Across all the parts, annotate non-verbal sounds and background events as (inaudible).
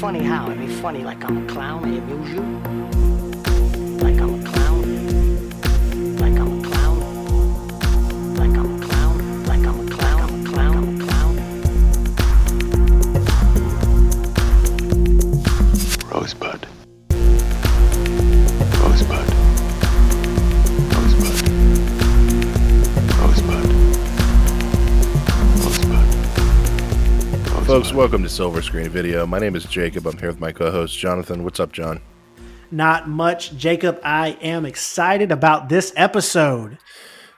funny how? I mean, funny like I'm a clown. And I amuse you. Welcome to Silver Screen Video. My name is Jacob. I'm here with my co-host Jonathan. What's up, John? Not much, Jacob. I am excited about this episode.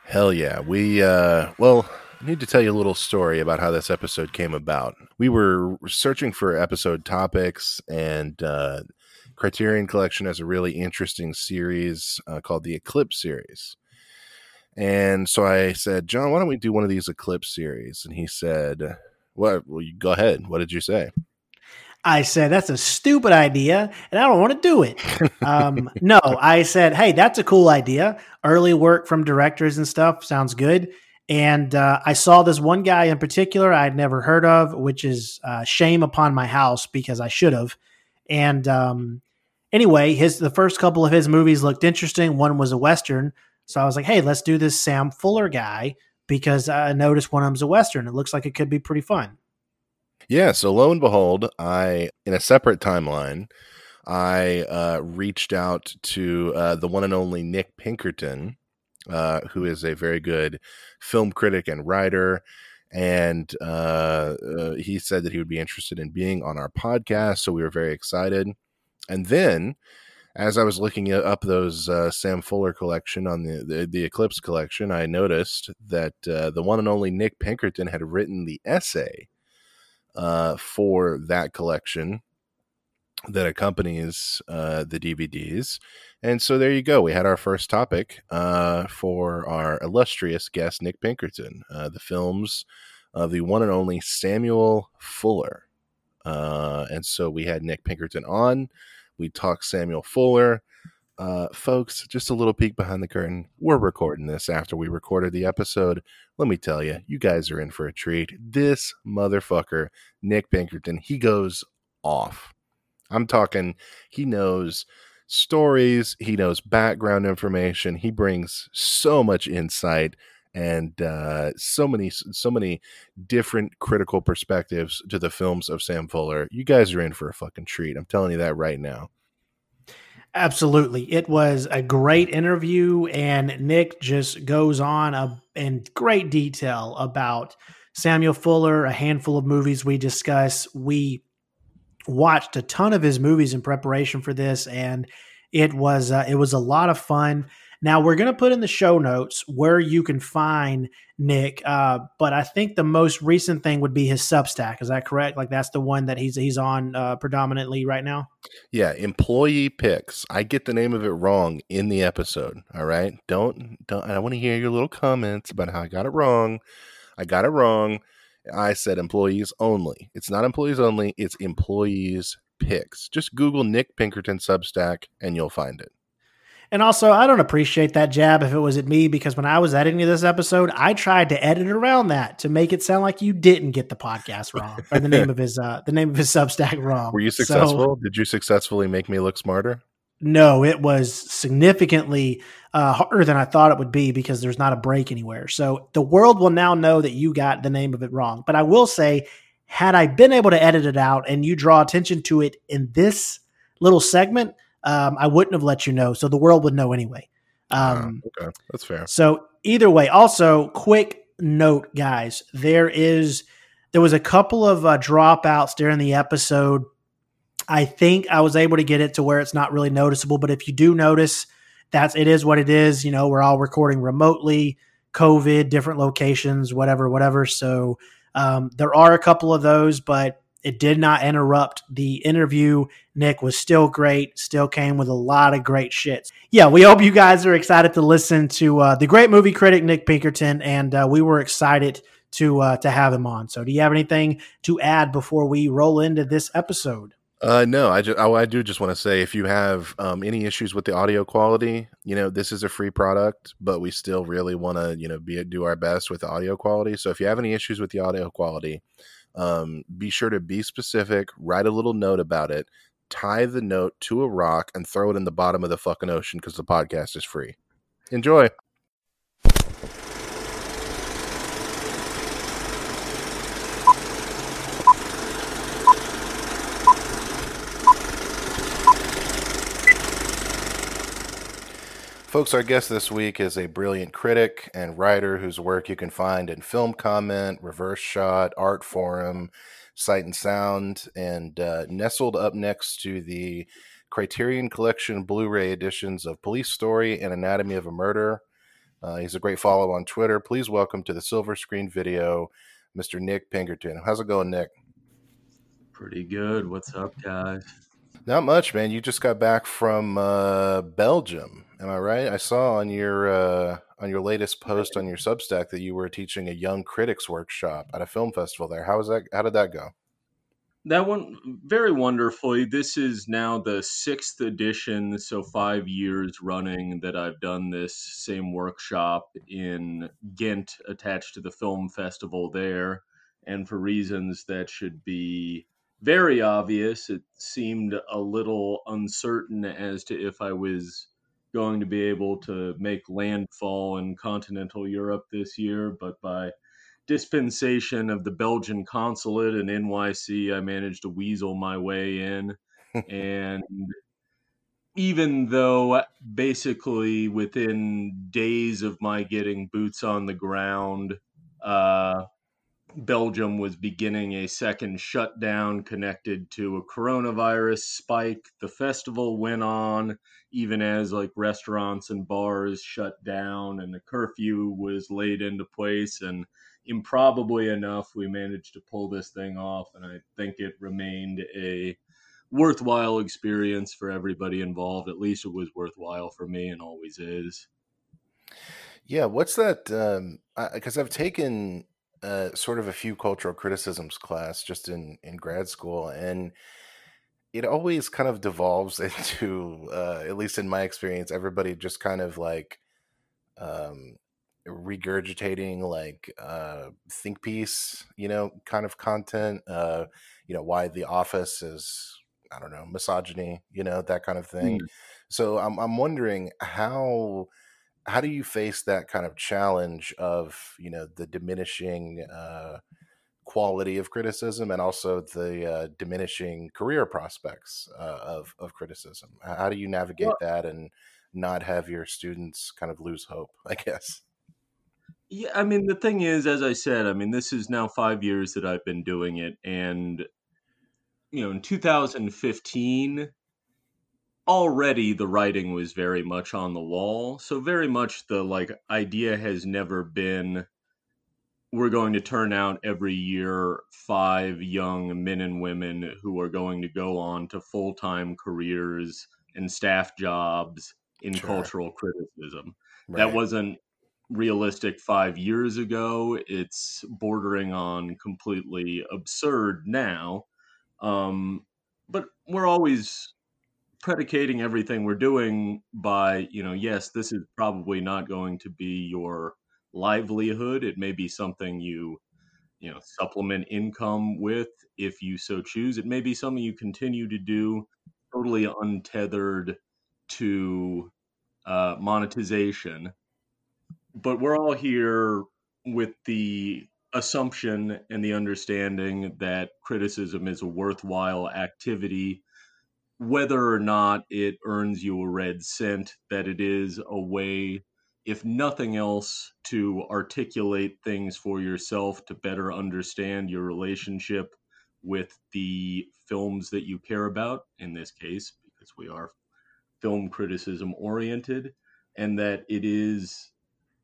Hell yeah. We uh well, I need to tell you a little story about how this episode came about. We were searching for episode topics and uh Criterion Collection has a really interesting series uh, called the Eclipse series. And so I said, "John, why don't we do one of these Eclipse series?" And he said, "What? Well, you go ahead. What did you say?" I said, that's a stupid idea, and I don't want to do it. Um, (laughs) no, I said, hey, that's a cool idea. Early work from directors and stuff sounds good. And uh, I saw this one guy in particular I'd never heard of, which is uh, shame upon my house because I should have. And um, anyway, his the first couple of his movies looked interesting. One was a western, so I was like, hey, let's do this Sam Fuller guy because I noticed one of them's a western. It looks like it could be pretty fun. Yeah, so lo and behold, I in a separate timeline, I uh, reached out to uh, the one and only Nick Pinkerton, uh, who is a very good film critic and writer, and uh, uh, he said that he would be interested in being on our podcast. So we were very excited, and then. As I was looking up those uh, Sam Fuller collection on the, the the Eclipse collection, I noticed that uh, the one and only Nick Pinkerton had written the essay uh, for that collection that accompanies uh, the DVDs. And so there you go. We had our first topic uh, for our illustrious guest, Nick Pinkerton, uh, the films of the one and only Samuel Fuller. And so we had Nick Pinkerton on. We talked Samuel Fuller. Uh, folks, just a little peek behind the curtain. We're recording this after we recorded the episode. Let me tell you, you guys are in for a treat. This motherfucker, Nick Pinkerton, he goes off. I'm talking, he knows stories, he knows background information, he brings so much insight and uh, so many so many different critical perspectives to the films of Sam Fuller. You guys are in for a fucking treat. I'm telling you that right now. Absolutely. It was a great interview, and Nick just goes on a, in great detail about Samuel Fuller, a handful of movies we discuss. We watched a ton of his movies in preparation for this, and it was uh, it was a lot of fun. Now we're going to put in the show notes where you can find Nick, uh, but I think the most recent thing would be his Substack. Is that correct? Like that's the one that he's he's on uh, predominantly right now. Yeah, employee picks. I get the name of it wrong in the episode. All right, don't don't. I want to hear your little comments about how I got it wrong. I got it wrong. I said employees only. It's not employees only. It's employees picks. Just Google Nick Pinkerton Substack and you'll find it. And also, I don't appreciate that jab if it was at me because when I was editing this episode, I tried to edit around that to make it sound like you didn't get the podcast wrong or the name of his uh, the name of his (laughs) Substack wrong. Were you So, successful? Did you successfully make me look smarter? no, it was significantly uh, harder than I thought it would be because there's not a break anywhere. So the world will now know that you got the name of it wrong. But I will say, had I been able to edit it out and you draw attention to it in this little segment, um, I wouldn't have let you know. So the world would know anyway. Um, Oh, okay, that's fair. so either way, also quick note, guys, there is there was a couple of uh, dropouts during the episode. I think I was able to get it to where it's not really noticeable, but if you do notice, that's it is what it is. You know, we're all recording remotely, COVID, different locations, whatever, whatever. So um, there are a couple of those, but it did not interrupt the interview. Nick was still great, still came with a lot of great shit. Yeah, we hope you guys are excited to listen to uh, the great movie critic Nick Pinkerton, and uh, we were excited to uh, to have him on. So, do you have anything to add before we roll into this episode? Uh, no, I just I, I do just want to say if you have um, any issues with the audio quality, you know this is a free product, but we still really want to you know be do our best with the audio quality. So if you have any issues with the audio quality, um, be sure to be specific, write a little note about it, tie the note to a rock, and throw it in the bottom of the fucking ocean because the podcast is free. Enjoy. Folks, our guest this week is a brilliant critic and writer whose work you can find in Film Comment, Reverse Shot, Artforum, Sight and Sound, and uh, nestled up next to the Criterion Collection Blu ray editions of Police Story and Anatomy of a Murder. Uh, he's a great follow on Twitter. Please welcome to the silver screen video, Mr. Nick Pinkerton. How's it going, Nick? Pretty good. What's up, guys? Not much, man. You just got back from uh, Belgium, am I right? I saw on your uh, on your latest post on your Substack that you were teaching a young critics workshop at a film festival there. How was that? How did that go? That went very wonderfully. This is now the sixth edition, so five years running that I've done this same workshop in Ghent, attached to the film festival there. And for reasons that should be very obvious. It seemed a little uncertain as to if I was going to be able to make landfall in continental Europe this year, but by dispensation of the Belgian consulate in NYC, I managed to weasel my way in. and even though basically within days of my getting boots on the ground, uh, Belgium was beginning a second shutdown connected to a coronavirus spike. The festival went on even as like restaurants and bars shut down and the curfew was laid into place and improbably enough we managed to pull this thing off and I think it remained a worthwhile experience for everybody involved. At least it was worthwhile for me and always is. Yeah, what's that? um Because I've taken uh, sort of a few cultural criticisms class just in in grad school, and it always kind of devolves (laughs) into, uh, at least in my experience, everybody just kind of like um, regurgitating like uh, think piece, you know, kind of content. Uh, you know, why The Office is I don't know misogyny, you know, that kind of thing. Mm. So I'm I'm wondering how how do you face that kind of challenge of you know the diminishing uh, quality of criticism and also the uh, diminishing career prospects uh, of of criticism? How do you navigate well, that and not have your students kind of lose hope? (laughs) I guess. Yeah, I mean the thing is, as I said, I mean this is now five years that I've been doing it, and you know, in 2015 already the writing was very much on the wall. So very much the like idea has never been we're going to turn out every year five young men and women who are going to go on to full-time careers and staff jobs in sure. cultural criticism. Right. That wasn't realistic 5 years ago. It's bordering on completely absurd now. Um, but we're always predicating everything we're doing by, you know, yes, this is probably not going to be your livelihood. It may be something you, you know, supplement income with if you so choose. It may be something you continue to do totally untethered to uh, monetization. But we're all here with the assumption and the understanding that criticism is a worthwhile activity whether or not it earns you a red cent, that it is a way, if nothing else, to articulate things for yourself to better understand your relationship with the films that you care about, in this case, because we are film criticism oriented, and that it is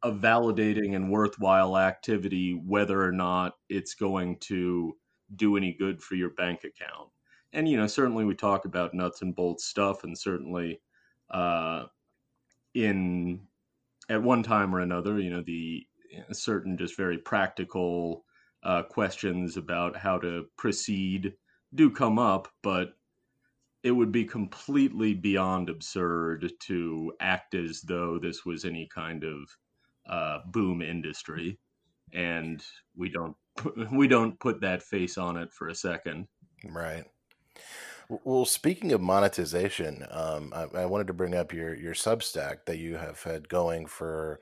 a validating and worthwhile activity, whether or not it's going to do any good for your bank account and you know certainly we talk about nuts and bolts stuff and certainly uh in at one time or another you know the certain just very practical uh, questions about how to proceed do come up but it would be completely beyond absurd to act as though this was any kind of uh, boom industry and we don't (laughs) we don't put that face on it for a second. Right. Well, speaking of monetization, um, I, I wanted to bring up your your Substack that you have had going for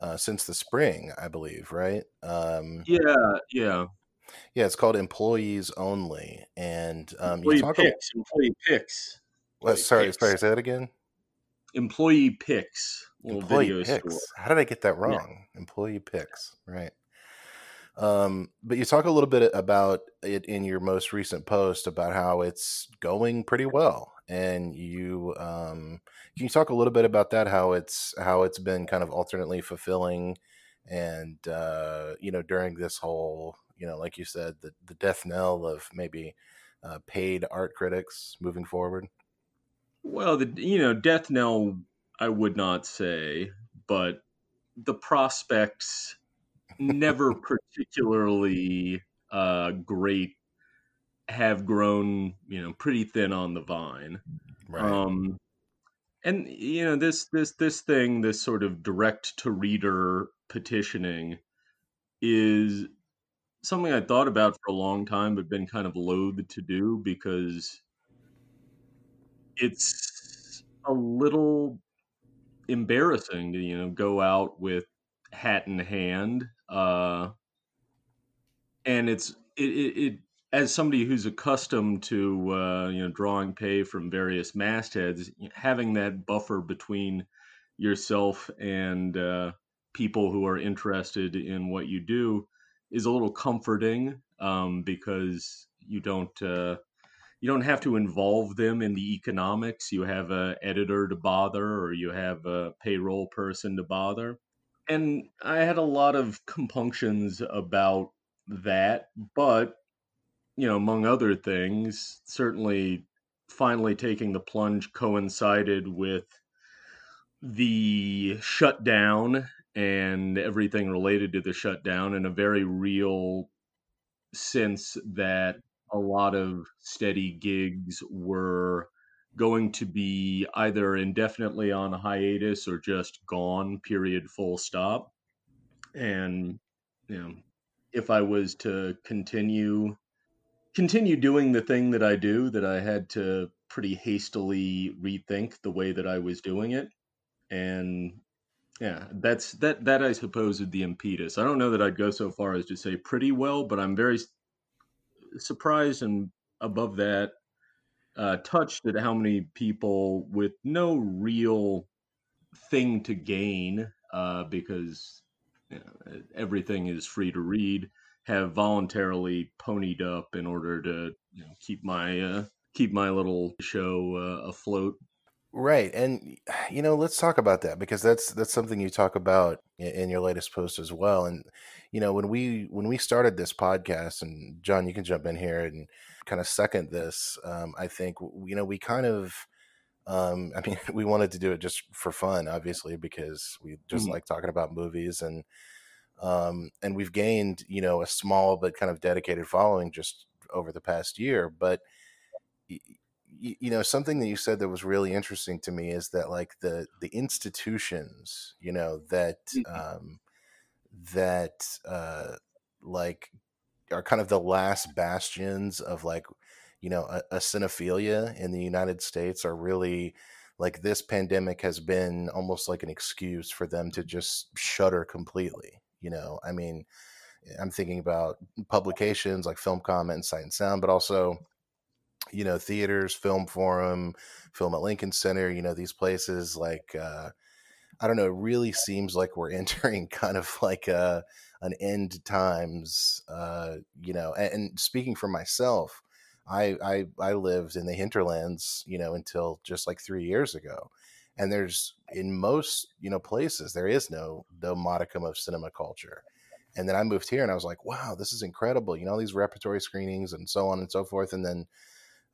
uh, since the spring, I believe, right? Um, Yeah, yeah. yeah, it's called Employees Only, and um, you Employee talk. A, picks. Employee picks. well, employee sorry, picks. sorry, say that again. Employee picks. Employee picks. store. How did I get that wrong? Employee picks, right? Um, but you talk a little bit about it in your most recent post about how it's going pretty well, and you um, can you talk a little bit about that? How it's how it's been kind of alternately fulfilling, and uh, you know during this whole you know like you said the the death knell of maybe uh, paid art critics moving forward. Well, the you know death knell, I would not say, but the prospects never particularly uh, great have grown you know pretty thin on the vine. Right. Um, and you know this this this thing, this sort of direct to reader petitioning, is something I thought about for a long time, but been kind of loath to do because it's a little embarrassing to you know go out with hat in hand, uh, and it's it, it, it as somebody who's accustomed to uh, you know drawing pay from various mastheads, having that buffer between yourself and uh, people who are interested in what you do is a little comforting um, because you don't uh, you don't have to involve them in the economics. You have a editor to bother, or you have a payroll person to bother. And I had a lot of compunctions about that, but you know, among other things, certainly finally taking the plunge coincided with the shutdown and everything related to the shutdown in a very real sense that a lot of steady gigs were going to be either indefinitely on hiatus or just gone period full stop. And you know if i was to continue continue doing the thing that i do that i had to pretty hastily rethink the way that i was doing it. And yeah that's that that i suppose is the impetus. I don't know that i'd go so far as to say pretty well but i'm very surprised and above that uh, touched at how many people with no real thing to gain uh, because you know, everything is free to read have voluntarily ponied up in order to you know, keep my uh, keep my little show uh, afloat Right, and you know, let's talk about that because that's that's something you talk about in your latest post as well. And you know, when we when we started this podcast, and John, you can jump in here and kind of second this. Um, I think you know we kind of, um, (laughs) I mean, we wanted to do it just for fun, obviously, because we just Mhm. like talking about movies and um, and we've gained you know a small but kind of dedicated following just over the past year, but you know something that you said that was really interesting to me is that like the the institutions you know that Mhm. um that uh like are kind of the last bastions of like you know a, a cinephilia in the united states are really like this pandemic has been almost like an excuse for them to just shutter completely you know i mean i'm thinking about publications like film comment and sight and sound but also you know theaters film forum film at lincoln center you know these places like uh i don't know it really seems like we're (laughs) entering kind of like a an end times uh you know and, and speaking for myself I, I i lived in the hinterlands you know until just like three years ago and there's in most you know places there is no no modicum of cinema culture and then i moved here and i was like wow this is incredible you know these repertory screenings and so on and so forth and then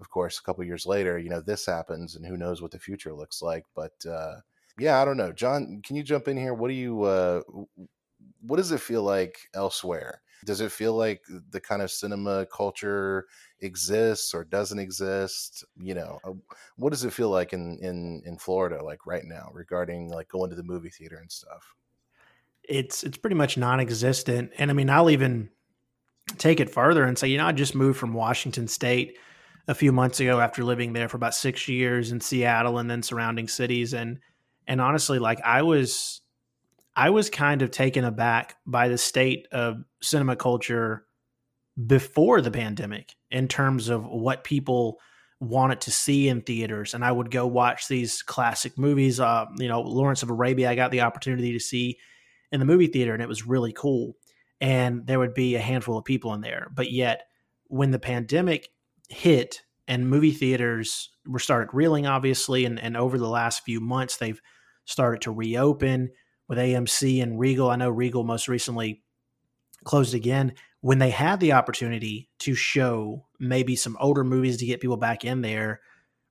of course, a couple years later, you know, this happens and who knows what the future looks like. But uh, yeah, I don't know. John, can you jump in here? What do you, uh, what does it feel like elsewhere? Does it feel like the kind of cinema culture exists or doesn't exist? You know, uh, what does it feel like in, in, in Florida, like right now, regarding like going to the movie theater and stuff? it's it's pretty much non-existent and i mean i'll even take it further and say, you know, I just moved from Washington State a few months ago after living there for about six years in Seattle and then surrounding cities, and and honestly, like I was, I was kind of taken aback by the state of cinema culture before the pandemic in terms of what people wanted to see in theaters. And i would go watch these classic movies. Uh, you know lawrence of arabia i got the opportunity to see in the movie theater and it was really cool. And there would be a handful of people in there. But yet when the pandemic hit and movie theaters were started reeling obviously and, and over the last few months they've started to reopen with amc and regal i know regal most recently closed again when they had the opportunity to show maybe some older movies to get people back in there,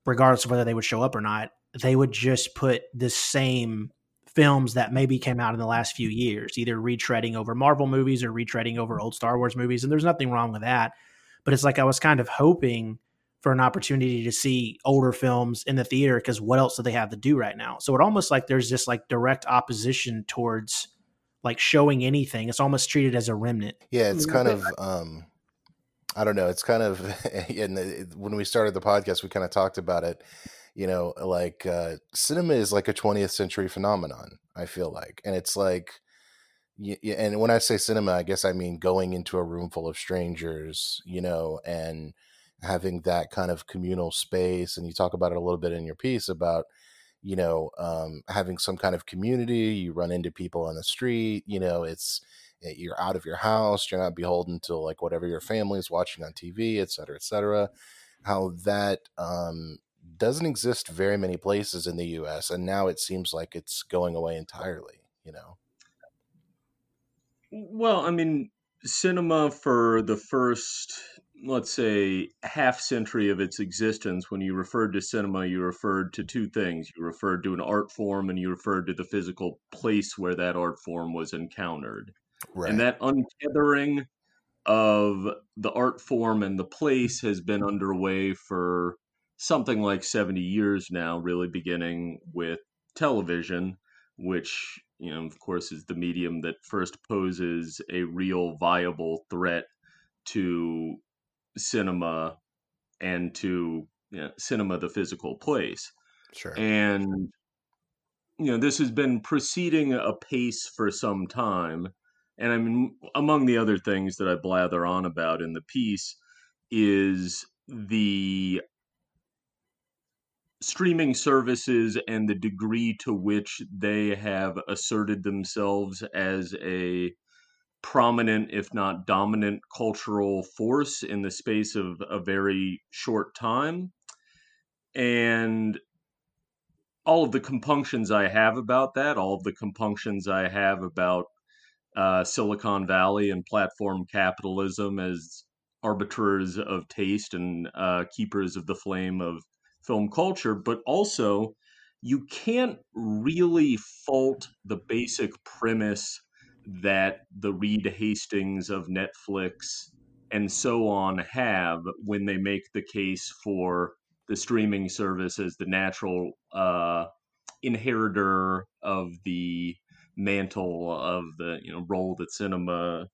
regardless of whether they would show up or not, they would just put the same films that maybe came out in the last few years, either retreading over Marvel movies or retreading over old Star Wars movies. And there's nothing wrong with that. But it's like I was kind of hoping for an opportunity to see older films in the theater because what else do they have to do right now? So it almost like there's this like direct opposition towards like showing anything. It's almost treated as a remnant. Yeah, it's kind of um I don't know. It's kind of (laughs) and when we started the podcast, we kind of talked about it. You know, like uh, cinema is like a 20th century phenomenon. I feel like, and it's like, and when I say cinema, I guess I mean going into a room full of strangers. You know, and having that kind of communal space. And you talk about it a little bit in your piece about you know um, having some kind of community you run into people on the street you know it's eh, you're out of your house you're not beholden to like whatever your family is watching on tv et cetera et cetera how that um, doesn't exist very many places in the us and now it seems like it's going away entirely you know well i mean cinema for the first let's say, half century of its existence, when you referred to cinema, you referred to two things. You referred to an art form and you referred to the physical place where that art form was encountered. Right. And that untethering of the art form and the place has been underway for something like 70 years now, really beginning with television, which, you know, of course, is the medium that first poses a real viable threat to cinema and to you know, cinema the physical place. Sure. And you know this has been proceeding a pace for some time. And i mean among the other things that i blather on about in the piece is the streaming services and the degree to which they have asserted themselves as a prominent, if not dominant, cultural force in the space of a very short time. And all of the compunctions I have about that, all of the compunctions I have about uh, Silicon Valley and platform capitalism as arbiters of taste and uh, keepers of the flame of film culture, but also you can't really fault the basic premise that the Reed Hastings of Netflix and so on have when they make the case for the streaming service as the natural uh, inheritor of the mantle of the you know role that cinema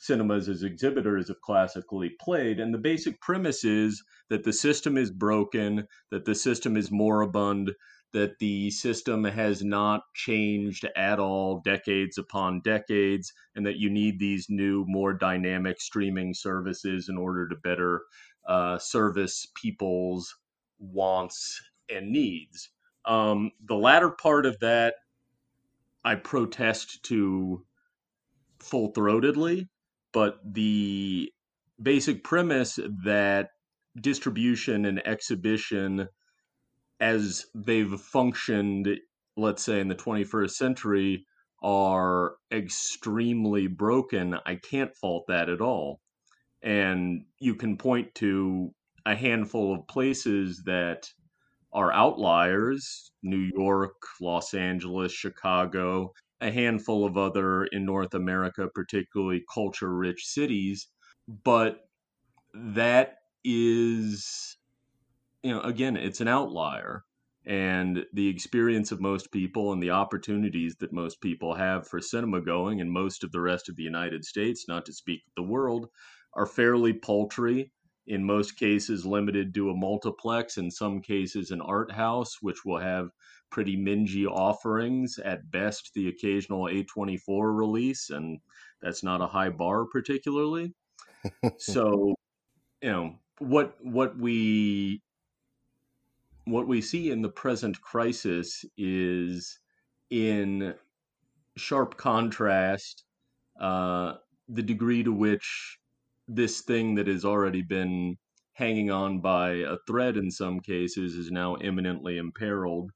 cinemas as exhibitors have classically played and the basic premise is that the system is broken that the system is moribund that the system has not changed at all decades upon decades, and that you need these new, more dynamic streaming services in order to better uh, service people's wants and needs. Um, the latter part of that, I protest to full throatedly, but the basic premise that distribution and exhibition as they've functioned, let's say in the 21st century, are extremely broken, I can't fault that at all. And you can point to a handful of places that are outliers New York, Los Angeles, Chicago, a handful of other in North America, particularly culture rich cities. But that is you know, again, it's an outlier. And the experience of most people and the opportunities that most people have for cinema going and most of the rest of the United States, not to speak the world, are fairly paltry. In most cases, limited to a multiplex. In some cases, an art house, which will have pretty mingy offerings. At best, the occasional A24 release, and that's not a high bar particularly. (laughs) so, you know what what we what we see in the present crisis is in sharp contrast uh, the degree to which this thing that has already been hanging on by a thread in some cases is now imminently imperiled.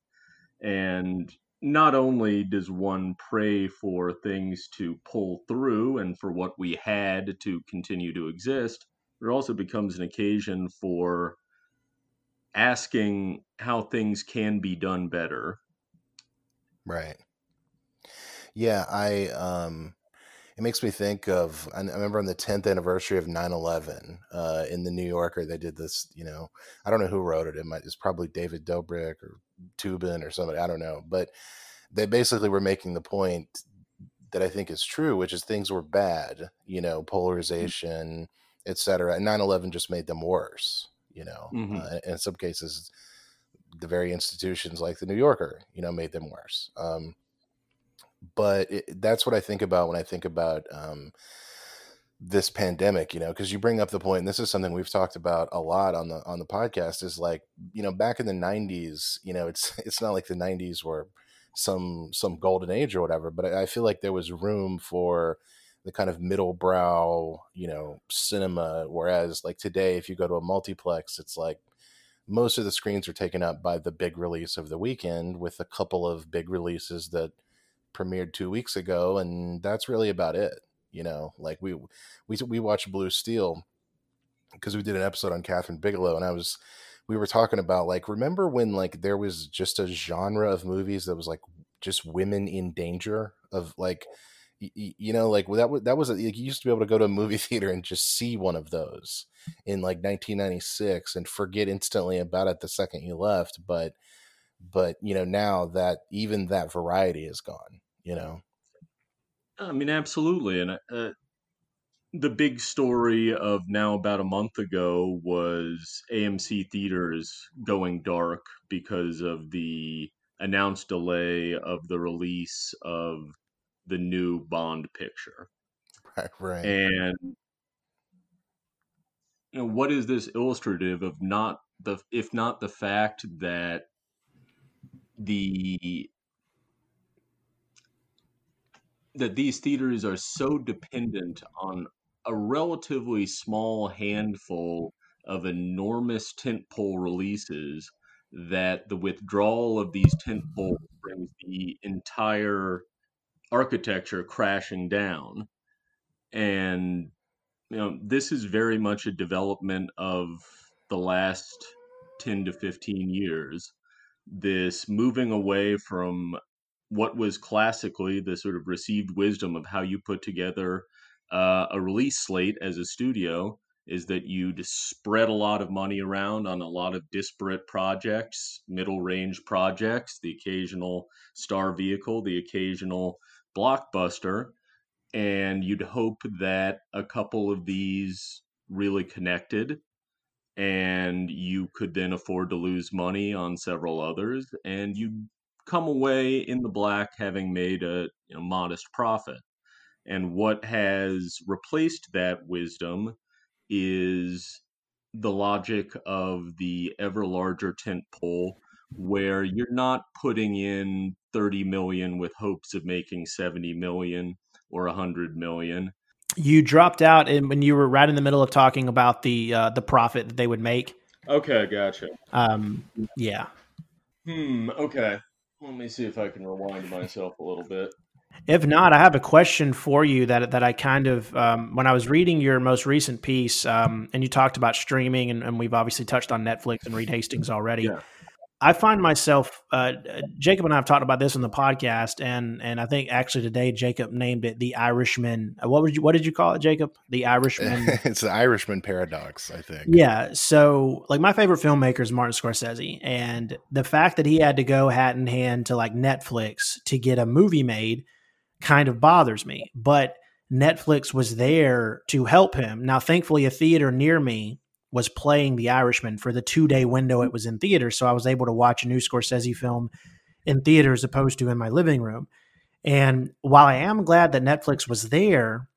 And not only does one pray for things to pull through and for what we had to continue to exist, it also becomes an occasion for asking how things can be done better. Right. Yeah, I um it makes me think of I remember on the 10th anniversary of 9/11 uh, in the New Yorker they did this, you know, I don't know who wrote it. It might it's probably David Dobrik or Toobin or somebody, I don't know, but they basically were making the point that I think is true, which is things were bad, you know, mm. polarization, et cetera. And 9 11 just made them worse, you know. Mm-hmm. Uh, in some cases, the very institutions like the New Yorker, you know, made them worse. Um, but it, that's what I think about when I think about um, this pandemic, you know, because you bring up the point, and this is something we've talked about a lot on the on the podcast, is like, you know, back in the '90s, you know, it's (laughs) it's not like the '90s were some some golden age or whatever, but I feel like there was room for the kind of middle brow, you know, cinema. Whereas like today, if you go to a multiplex, it's like most of the screens are taken up by the big release of the weekend with a couple of big releases that premiered two weeks ago. And that's really about it. You know, like we, we, we watched Blue Steel because we did an episode on Kathryn Bigelow and I was, we were talking about like, remember when like there was just a genre of movies that was like just women in danger of like, you, know, like that was that was a, you used to be able to go to a movie (laughs) theater and just see one of those in like 1996 and forget instantly about it the second you left. But but you know now that even that variety is gone. You know. I mean, absolutely, and uh, the big story of now about a month ago was AMC theaters going dark because of the announced delay of the release of the new Bond picture. Right. right. And you know, what is this illustrative of not the if not the fact that the that these theaters are so dependent on a relatively small handful of enormous tentpole releases that the withdrawal of these tentpoles brings the entire architecture crashing down. And, you know, this is very much a development of the last 10 to 15 years. This moving away from what was classically the sort of received wisdom of how you put together uh, a release slate as a studio is that you'd spread a lot of money around on a lot of disparate projects, middle range projects, the occasional star vehicle, the occasional blockbuster and you'd hope that a couple of these really connected and you could then afford to lose money on several others and you'd come away in the black having made a you know, modest profit and what has replaced that wisdom is the logic of the ever larger tent pole where you're not putting in 30 million with hopes of making 70 million or 100 million. You dropped out and when you were right in the middle of talking about the uh, the profit that they would make. Okay, gotcha. Um, yeah. Hmm. Okay. Let me see if I can rewind myself a little bit. If not, I have a question for you that that I kind of um, when I was reading your most recent piece, um, and you talked about streaming, and, and, we've obviously touched on Netflix and Reed Hastings already. Yeah. I find myself, uh, Jacob and I have talked about this on the podcast, and and I think actually today Jacob named it the Irishman. Uh, what would you what did you call it, Jacob? The Irishman. (laughs) it's the Irishman paradox, I think. Yeah. So, like my favorite filmmaker is Martin Scorsese, and the fact that he had to go hat in hand to like Netflix to get a movie made kind of bothers me. But Netflix was there to help him. Now, thankfully, a theater near me was playing The Irishman for the two day window it was in theater. So I was able to watch a new Scorsese film in theater as opposed to in my living room. And while I am glad that Netflix was there,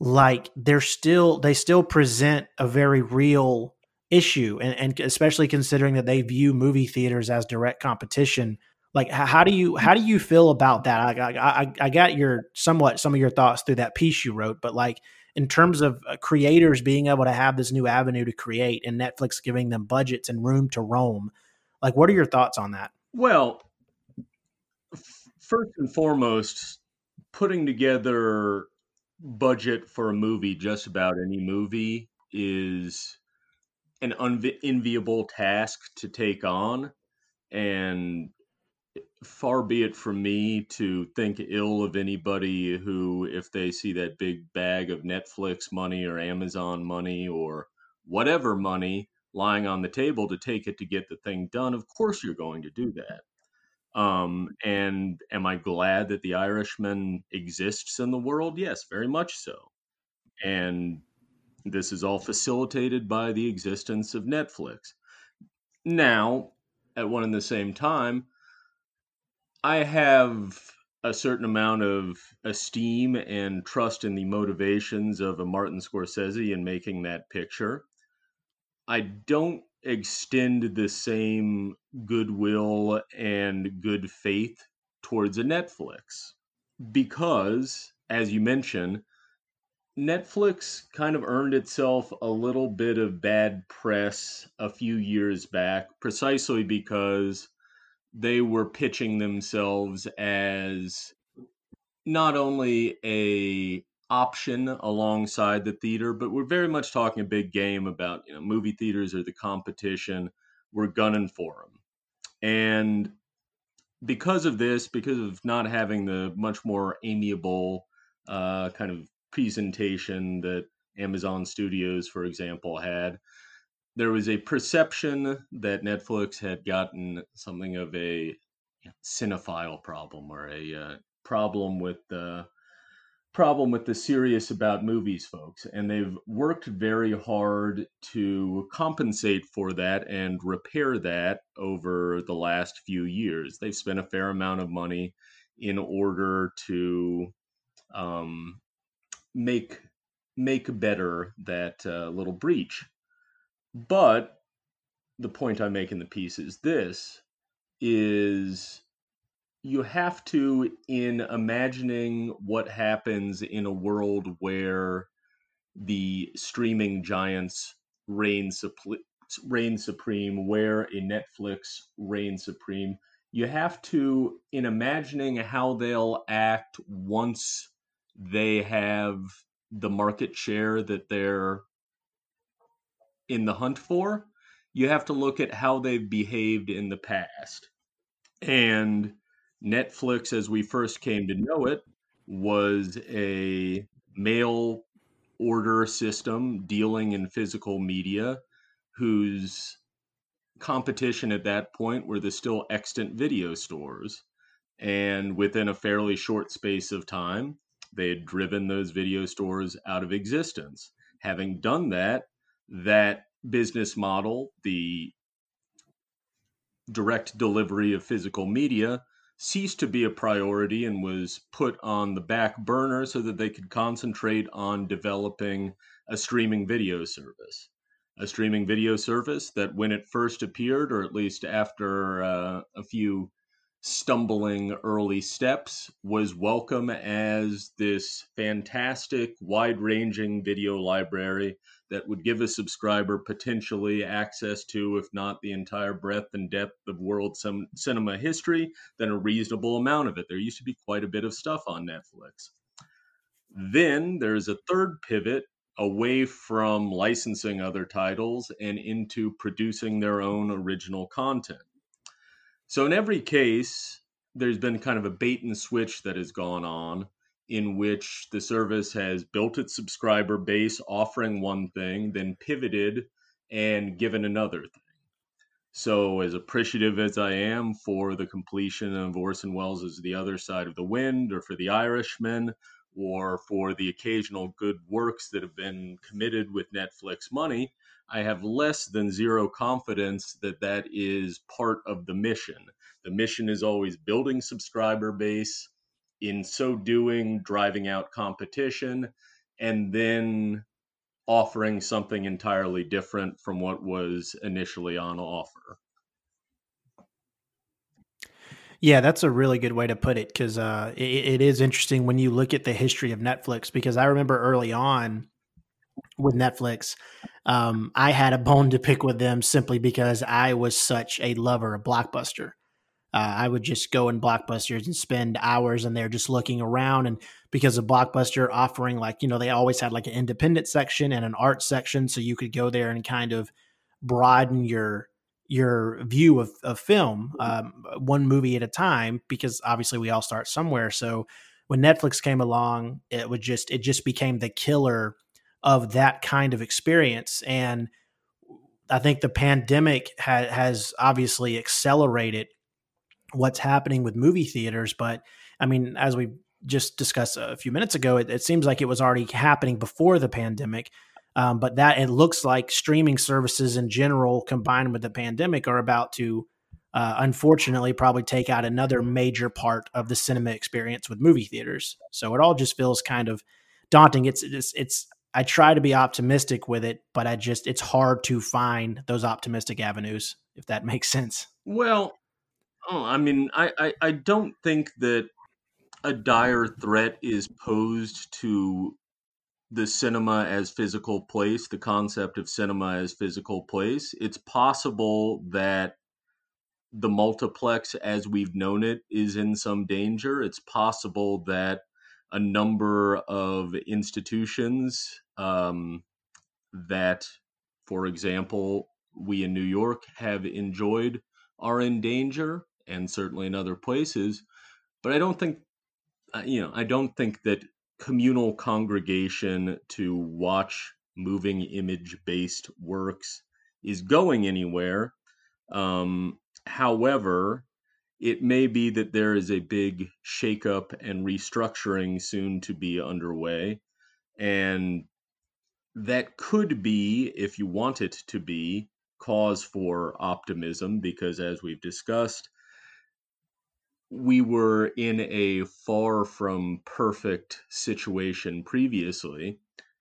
like they're still they still present a very real issue and, and especially considering that they view movie theaters as direct competition like how do you how do you feel about that I, I, I got your somewhat some of your thoughts through that piece you wrote but like in terms of uh, creators being able to have this new avenue to create and netflix giving them budgets and room to roam like what are your thoughts on that? Well first and foremost putting together budget for a movie just about any movie is an unenviable task to take on and far be it from me to think ill of anybody who if they see that big bag of netflix money or amazon money or whatever money lying on the table to take it to get the thing done of course you're going to do that. Um, and am i glad that the irishman exists in the world? Yes very much so. And this is all facilitated by the existence of Netflix. Now, at one and the same time, I have a certain amount of esteem and trust in the motivations of a Martin Scorsese in making that picture. I don't extend the same goodwill and good faith towards a Netflix because, as you mentioned, Netflix kind of earned itself a little bit of bad press a few years back, precisely because they were pitching themselves as not only a option alongside the theater, but we're very much talking a big game about you know movie theaters are the competition. We're gunning for them, and because of this, because of not having the much more amiable uh, kind of presentation that Amazon Studios, for example, had, there was a perception that Netflix had gotten something of a cinephile problem or a uh, problem with the problem with the serious about movies folks and they've worked very hard to compensate for that and repair that over the last few years they've spent a fair amount of money in order to um, make make better that uh, little breach. But the point I make in the piece is this is you have to in imagining what happens in a world where the streaming giants reign, reign supreme where a netflix reigns supreme you have to in imagining how they'll act once they have the market share that they're in the hunt for, you have to look at how they've behaved in the past. And Netflix, as we first came to know it, was a mail order system dealing in physical media whose competition at that point were the still extant video stores. And within a fairly short space of time, they had driven those video stores out of existence. Having done that, that business model, the direct delivery of physical media, ceased to be a priority and was put on the back burner so that they could concentrate on developing a streaming video service. A streaming video service that, when it first appeared, or at least after uh, a few stumbling early steps was welcome as this fantastic wide ranging video library that would give a subscriber potentially access to, if not the entire breadth and depth of world cinema history, then a reasonable amount of it. There used to be quite a bit of stuff on Netflix. Then there's a third pivot away from licensing other titles and into producing their own original content. So in every case, there's been kind of a bait and switch that has gone on in which the service has built its subscriber base offering one thing, then pivoted and given another thing. So, as appreciative as I am for the completion of Orson Welles' as The Other Side of the Wind or for The Irishman, or for the occasional good works that have been committed with Netflix money, I have less than zero confidence that that is part of the mission. The mission is always building subscriber base, in so doing, driving out competition, and then offering something entirely different from what was initially on offer. Yeah, that's a really good way to put it because uh, it, it is interesting when you look at the history of Netflix. Because I remember early on with Netflix, um, I had a bone to pick with them simply because I was such a lover of Blockbuster. Uh, I would just go in Blockbusters and spend hours in there just looking around. And because of Blockbuster offering, like, you know, they always had like an independent section and an art section. So you could go there and kind of broaden your your view of, of film um, one movie at a time because obviously we all start somewhere so when netflix came along it would just it just became the killer of that kind of experience and i think the pandemic ha- has obviously accelerated what's happening with movie theaters but i mean as we just discussed a few minutes ago it, it seems like it was already happening before the pandemic um, but that it looks like streaming services in general, combined with the pandemic, are about to uh, unfortunately probably take out another major part of the cinema experience with movie theaters. So it all just feels kind of daunting. It's it's, it's I try to be optimistic with it, but I just it's hard to find those optimistic avenues, if that (laughs) makes sense. Well, oh, I mean, I, I, I don't think that a dire threat is posed to the cinema as physical place, the concept of cinema as physical place, it's possible that the multiplex as we've known it is in some danger. It's possible that a number of institutions um, that, for example, we in New York have enjoyed are in danger, and certainly in other places. But I don't think, uh, you know, I don't think that communal congregation to watch moving image based works is going anywhere. Um, however, it may be that there is a big shakeup and restructuring soon to be underway. And that could be, if you want it to be, cause for optimism because, as we've discussed, we were in a far from perfect situation previously.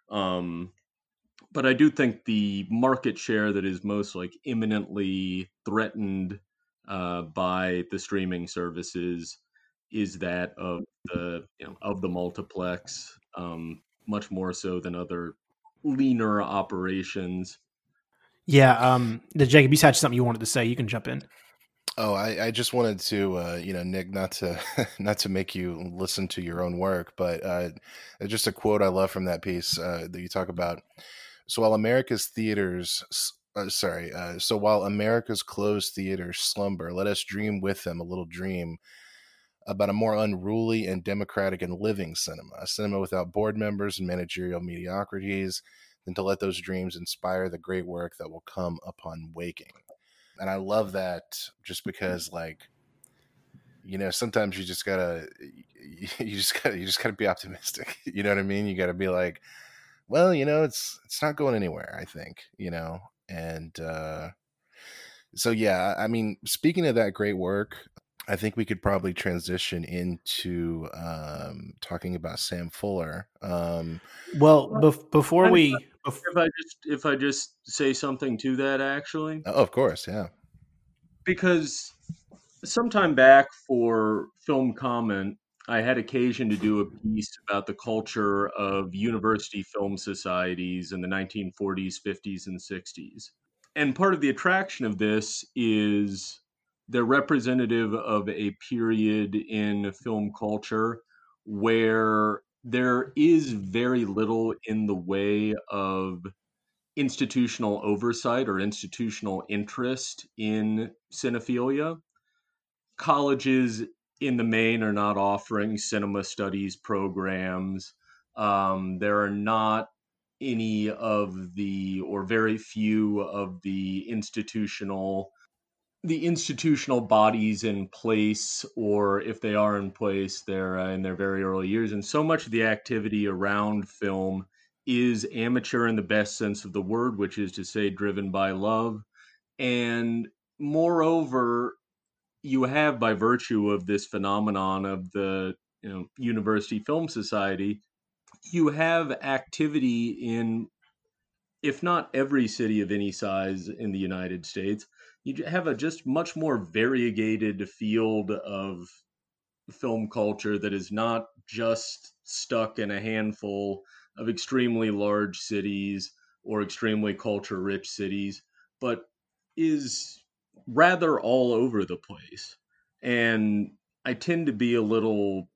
Um, but I do think the market share that is most like imminently threatened uh, by the streaming services is that of the you know of the multiplex, um, much more so than other leaner operations. Yeah, um, the Jacob, you had something you wanted to say. You can jump in. Oh, I, I just wanted to, uh, you know, Nick, not to (laughs) not to make you listen to your own work, but uh, just a quote I love from that piece uh, that you talk about. So while America's theaters, uh, sorry, uh, so while America's closed theaters slumber, let us dream with them a little dream about a more unruly and democratic and living cinema, a cinema without board members and managerial mediocrities, than to let those dreams inspire the great work that will come upon waking. And I love that just because like you know sometimes you just gotta (laughs) you just gotta you just gotta be optimistic (laughs) you know what I mean? You gotta be like well you know it's it's not going anywhere I think you know? And uh so yeah I mean speaking of that great work I think we could probably transition into um, talking about Sam Fuller. Um, well, bef- before we, bef- if I just if I just say something to that, actually, oh, of course, yeah, because sometime back for film comment, I had occasion to do a piece about the culture of university film societies in the 1940s, 50s, and 60s. And part of the attraction of this is they're representative of a period in film culture where there is very little in the way of institutional oversight or institutional interest in cinephilia. Colleges in the main are not offering cinema studies programs. Um, there are not any of the, or very few of the institutional the institutional bodies in place, or if they are in place, they're uh, in their very early years. And so much of the activity around film is amateur in the best sense of the word, which is to say, driven by love. And moreover, you have, by virtue of this phenomenon of the you know, University Film Society, you have activity in, if not every city of any size in the United States, you have a just much more variegated field of film culture that is not just stuck in a handful of extremely large cities or extremely culture rich cities, but is rather all over the place. And I tend to be a little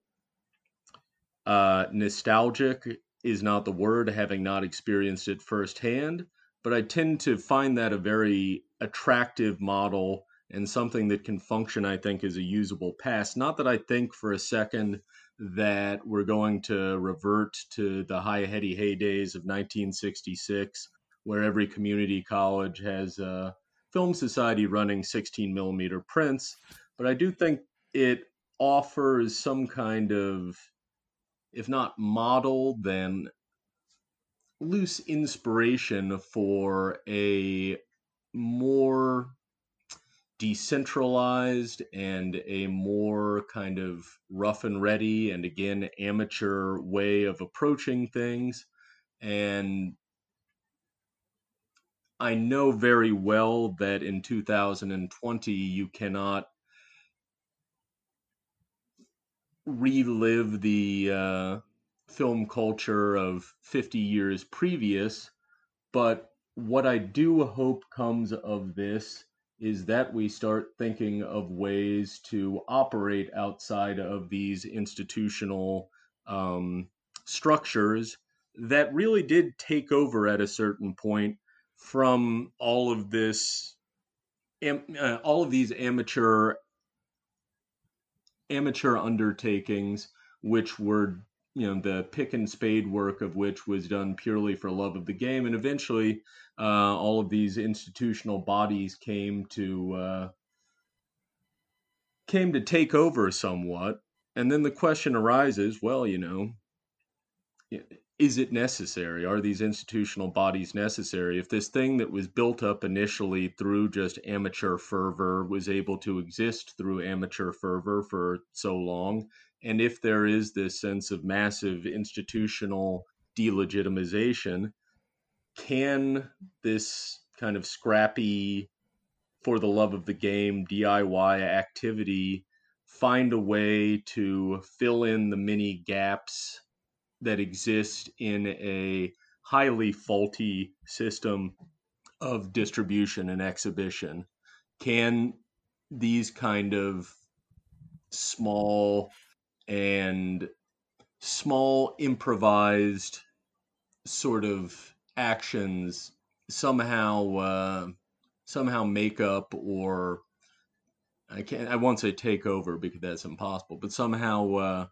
uh, nostalgic, is not the word, having not experienced it firsthand, but I tend to find that a very attractive model and something that can function, I think, as a usable pass. Not that I think for a second that we're going to revert to the high heady heydays of 1966, where every community college has a film society running 16 millimeter prints. But I do think it offers some kind of, if not model, then loose inspiration for a more decentralized and a more kind of rough and ready and again amateur way of approaching things. And I know very well that in 2020 you cannot relive the uh, film culture of 50 years previous, but what I do hope comes of this is that we start thinking of ways to operate outside of these institutional um, structures that really did take over at a certain point from all of this am, uh, all of these amateur amateur undertakings which were you know the pick and spade work of which was done purely for love of the game. And eventually uh, all of these institutional bodies came to uh, came to take over somewhat. And then the question arises well you know is it necessary? Are these institutional bodies necessary? If this thing that was built up initially through just amateur fervor was able to exist through amateur fervor for so long and if there is this sense of massive institutional delegitimization, can this kind of scrappy, for the love of the game, DIY activity find a way to fill in the many gaps that exist in a highly faulty system of distribution and exhibition? Can these kind of small and small improvised sort of actions somehow uh, somehow make up or I can't I won't say take over because that's impossible, but somehow uh,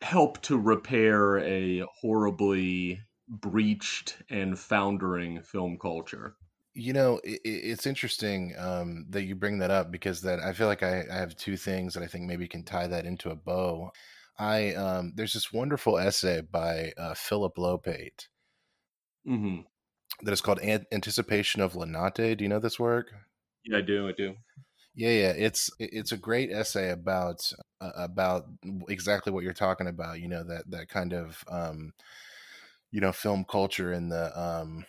help to repair a horribly breached and foundering film culture. You know, it, it's interesting um, that you bring that up because that I feel like I, I, have two things that I think maybe can tie that into a bow. I um, there's this wonderful essay by uh, Phillip Lopate mm-hmm. that is called "Anticipation of La Notte Do you know this work? Yeah, I do. I do. Yeah, yeah, it's it's a great essay about uh, about exactly what you're talking about. You know that that kind of um, you know film culture in the um,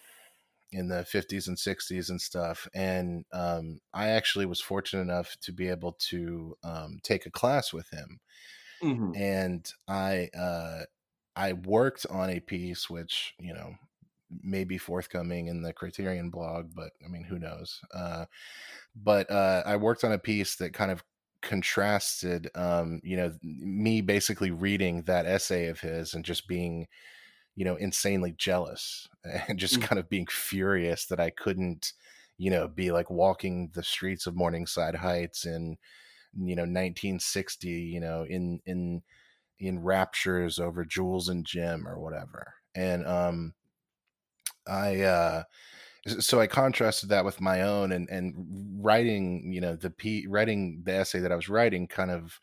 in the 50s and 60s and stuff. And um, I actually was fortunate enough to be able to um, take a class with him. Mm-hmm. And I uh, I worked on a piece which you know may be forthcoming in the Criterion blog, but I mean who knows. Uh, but uh, I worked on a piece that kind of contrasted um, you know me basically reading that essay of his and just being you know, insanely jealous (laughs) and just mm. kind of being furious that I couldn't, you know, be like walking the streets of Morningside Heights in, you know, 1960, you know, in, in, in raptures over Jules and Jim or whatever. And, um, I, uh, so I contrasted that with my own and and writing, you know, the p writing the essay that I was writing kind of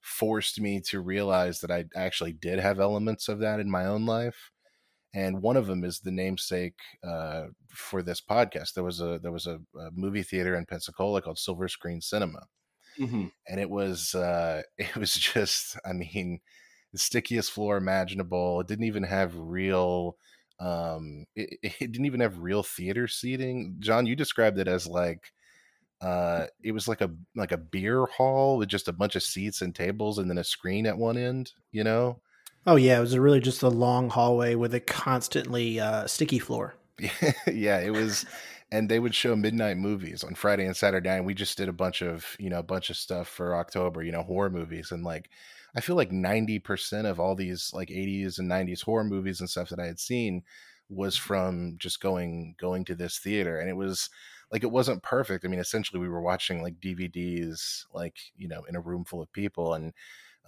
forced me to realize that I actually did have elements of that in my own life. And one of them is the namesake uh, for this podcast. There was a there was a, a, movie theater in Pensacola called Silver Screen Cinema, mm-hmm. and it was uh, (laughs) it was just I mean the stickiest floor imaginable. It didn't even have real um it, it didn't even have real theater seating john you described it as like uh (laughs) it was like a like a beer hall with just a bunch of seats and tables and then a screen at one end you know oh yeah it was really just a long hallway with a constantly uh sticky floor (laughs) yeah it was and they would show midnight movies on friday and saturday and we just did a bunch of you know a bunch of stuff for october you know horror movies and like I feel like 90% of all these like 80s and 90s horror movies and stuff that I had seen was from just going going to this theater and it was like it wasn't perfect. I mean, essentially we were watching like DVDs like, you know, in a room full of people and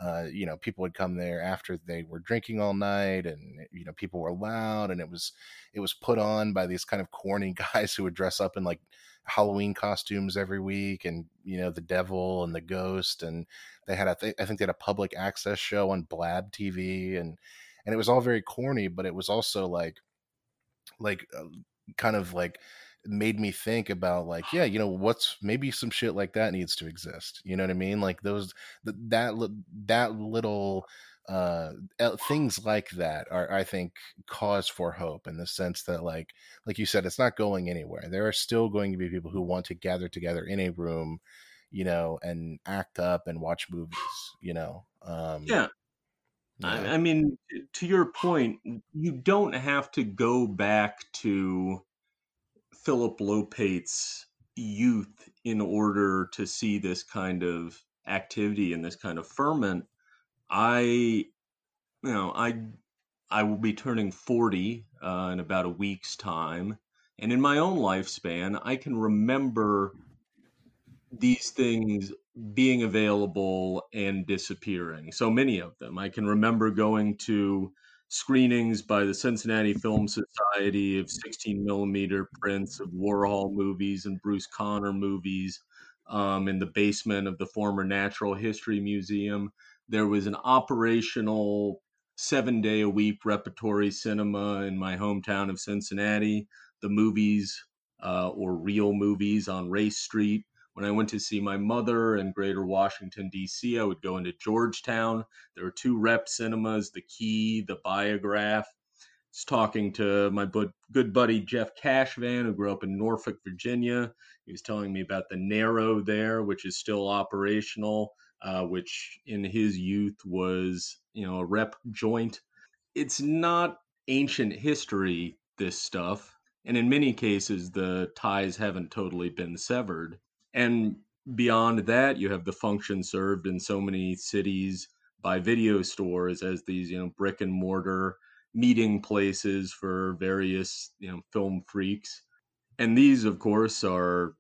uh, you know, people would come there after they were drinking all night and you know, people were loud and it was it was put on by these kind of corny (laughs) guys who would dress up in like Halloween costumes every week, and you know the devil and the ghost, and they had a th- I think they had a public access show on Blab TV, and and it was all very corny, but it was also like like uh, kind of like made me think about like yeah you know what's maybe some shit like that needs to exist. You know what i mean? Like those that that that little uh things like that are i think cause for hope in the sense that like like you said it's not going anywhere. There are still going to be people who want to gather together in a room you know and act up and watch movies you know um yeah. I, I mean to your point you don't have to go back to phillip lopate's youth in order to see this kind of activity and this kind of ferment I, you know, I, I will be turning 40 uh, in about a week's time. And in my own lifespan, I can remember these things being available and disappearing. So many of them. I can remember going to screenings by the Cincinnati Film Society of 16 millimeter prints of Warhol movies and Bruce Conner movies um, in the basement of the former Natural History Museum. There was an operational seven day a week repertory cinema in my hometown of Cincinnati. The movies uh, or real movies on Race Street. When I went to see my mother in greater Washington, D.C., I would go into Georgetown. There were two rep cinemas, the Key, the Biograph. I was talking to my good buddy Jeff Cashvan, who grew up in Norfolk, Virginia. He was telling me about the Naro there, which is still operational uh, which in his youth was, you know, a rep joint. It's not ancient history, this stuff. And in many cases, the ties haven't totally been severed. And beyond that, you have the function served in so many cities by video stores as these, you know, brick and mortar meeting places for various, you know, film freaks. And these, of course, are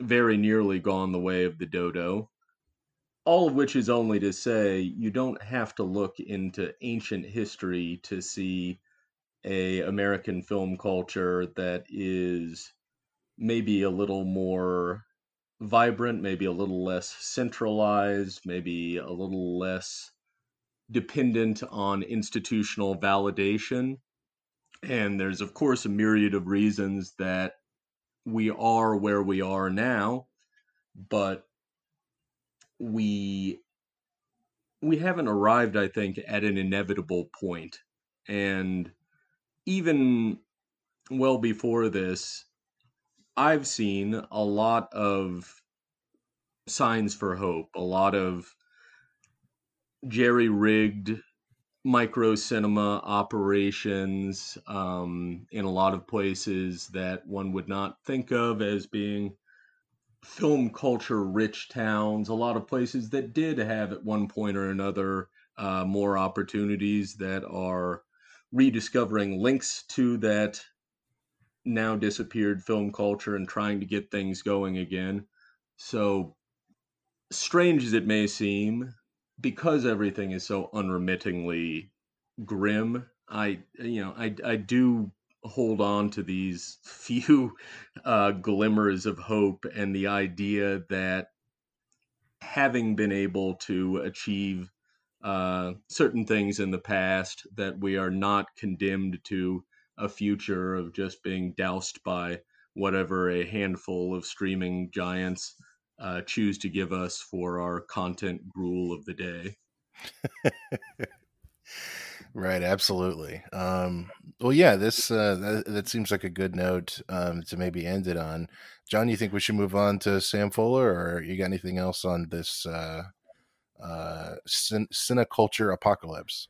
very nearly gone the way of the dodo all of which is only to say you don't have to look into ancient history to see a American film culture that is maybe a little more vibrant, maybe a little less centralized, maybe a little less dependent on institutional validation. And there's, of course, a myriad of reasons that we are where we are now, but we we haven't arrived i think at an inevitable point and even well before this i've seen a lot of signs for hope a lot of jerry rigged micro cinema operations um, in a lot of places that one would not think of as being film culture rich towns, a lot of places that did have at one point or another uh, more opportunities that are rediscovering links to that now disappeared film culture and trying to get things going again. So, strange as it may seem, because everything is so unremittingly grim, I you know I I do hold on to these (laughs) few uh, glimmers of hope and the idea that having been able to achieve uh, certain things in the past, that we are not condemned to a future of just being doused by whatever a handful of streaming giants uh, choose to give us for our content gruel of the day. (laughs) right, absolutely. Um, well, yeah, this uh, that, that, seems like a good note um, to maybe end it on. John, you think we should move on to Sam Fuller, or you got anything else on this uh, uh, cineculture apocalypse?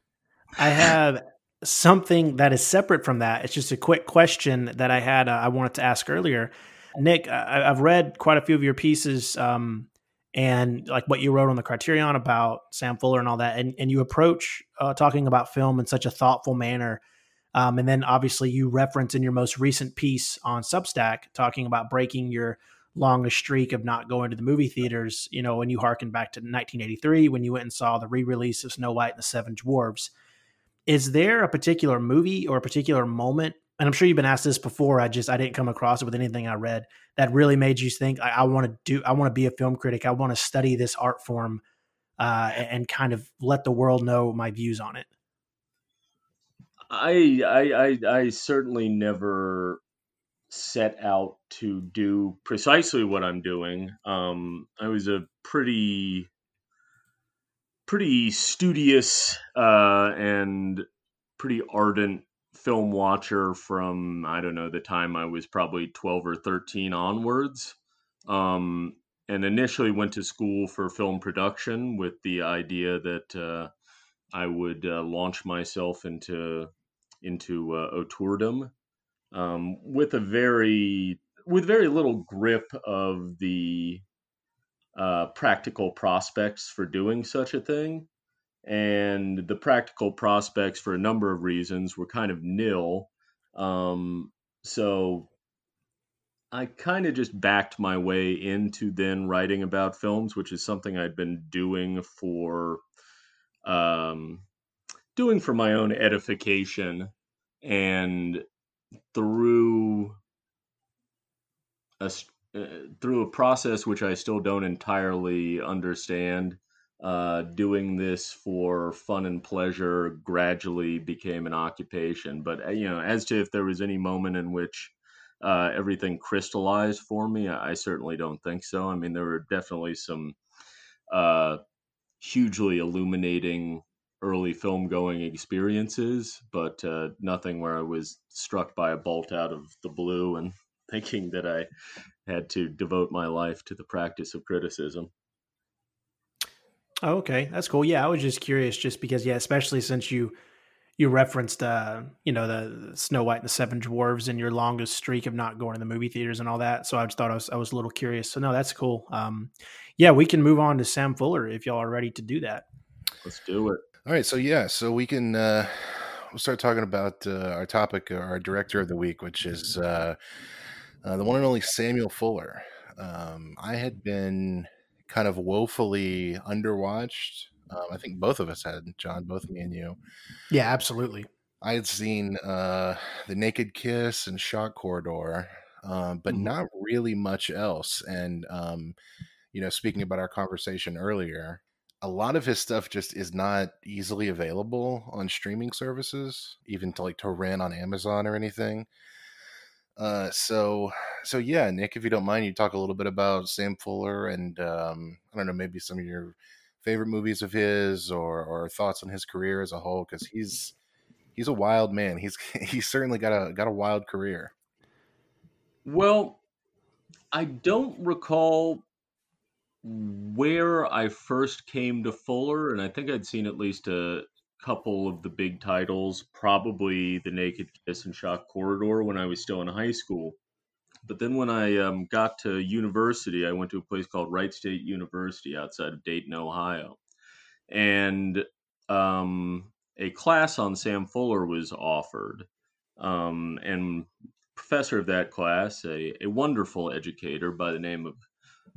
I have something that is separate from that. It's just a quick question that I had. Uh, I wanted to ask earlier. Nick, I, have read quite a few of your pieces, um, and like what you wrote on the Criterion about Sam Fuller and all that, and, and you approach uh, talking about film in such a thoughtful manner. Um, and then obviously you reference in your most recent piece on Substack talking about breaking your longest streak of not going to the movie theaters. You know, when you harken back to 1983 when you went and saw the re-release of Snow White and the Seven Dwarfs. Is there a particular movie or a particular moment and I'm sure you've been asked this before. I just I didn't come across it with anything I read that really made you think I, I want to do. I want to be a film critic. I want to study this art form uh, and, and kind of let the world know my views on it. I I I, I certainly never set out to do precisely what I'm doing. Um, I was a pretty pretty studious uh, and pretty ardent film watcher from I don't know the time I was probably 12 or 13 onwards. Um, and initially went to school for film production with the idea that uh, I would uh, launch myself into into uh, um, with a very with very little grip of the uh, practical prospects for doing such a thing and the practical prospects for a number of reasons were kind of nil. Um, so I kind of just backed my way into then writing about films, which is something I'd been doing for um, doing for my own edification, and through a through a process which I still don't entirely understand uh, doing this for fun and pleasure gradually became an occupation. But uh, you know, as to if there was any moment in which uh, everything crystallized for me, I, I, certainly don't think so. I mean, there were definitely some uh, hugely illuminating early film going experiences, but uh, nothing where I was struck by a bolt out of the blue and (laughs) thinking that I had to devote my life to the practice of criticism. Oh, okay, that's cool. Yeah, I was just curious, just because, yeah, especially since you you referenced, uh, you know, the, the Snow White and the Seven Dwarves and your longest streak of not going to the movie theaters and all that. So I just thought I was I was a little curious. So no, that's cool. Um, yeah, we can move on to Sam Fuller if y'all are ready to do that. Let's do it. All right, so yeah, so we can uh, we'll start talking about uh, our topic, our director of the week, which is uh, uh, the one and only Samuel Fuller. Um, I had been kind of woefully underwatched. Um, I think both of us had, John, both me and you. Yeah, absolutely. I had seen uh, The Naked Kiss and Shock Corridor, um, but mm-hmm. not really much else. And, um, you know, speaking about our conversation earlier, a lot of his stuff just is not easily available on streaming services, even to like to rent on Amazon or anything. Uh, so so yeah, Nick, if you don't mind, you talk a little bit about Sam Fuller and um, I don't know, maybe some of your favorite movies of his or or thoughts on his career as a whole, because he's he's a wild man. He's (laughs) he's certainly got a got a wild career. Well, I don't recall where I first came to Fuller, and I think I'd seen at least a couple of the big titles, probably The Naked Kiss and Shock Corridor when I was still in high school. But then when I um, got to university, I went to a place called Wright State University outside of Dayton, Ohio. And um, a class on Sam Fuller was offered. Um, and professor of that class, a, a wonderful educator by the name of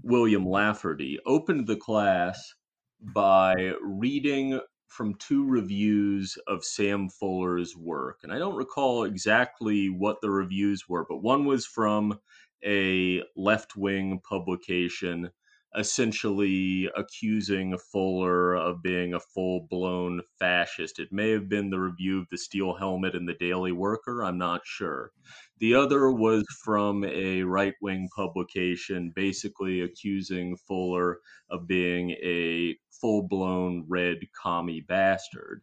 William Lafferty, opened the class by reading from two reviews of Sam Fuller's work. And I don't recall exactly what the reviews were, but one was from a left wing publication essentially accusing Fuller of being a full blown fascist. It may have been the review of the Steel Helmet in the Daily Worker, I'm not sure. The other was from a right wing publication, basically accusing Fuller of being a full blown red commie bastard.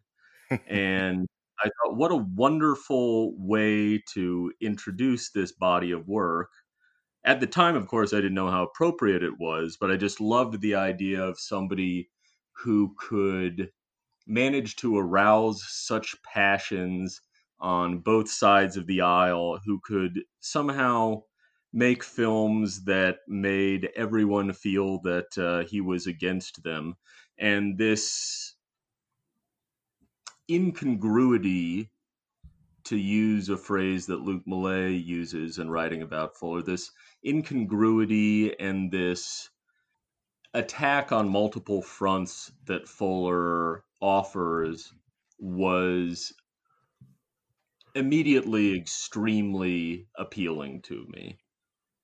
(laughs) and I thought, what a wonderful way to introduce this body of work at the time, of course, I didn't know how appropriate it was, but I just loved the idea of somebody who could manage to arouse such passions on both sides of the aisle, who could somehow make films that made everyone feel that uh, he was against them. And this incongruity to use a phrase that Luc Moullet uses in writing about Fuller, this incongruity and this attack on multiple fronts that Fuller offers was immediately extremely appealing to me.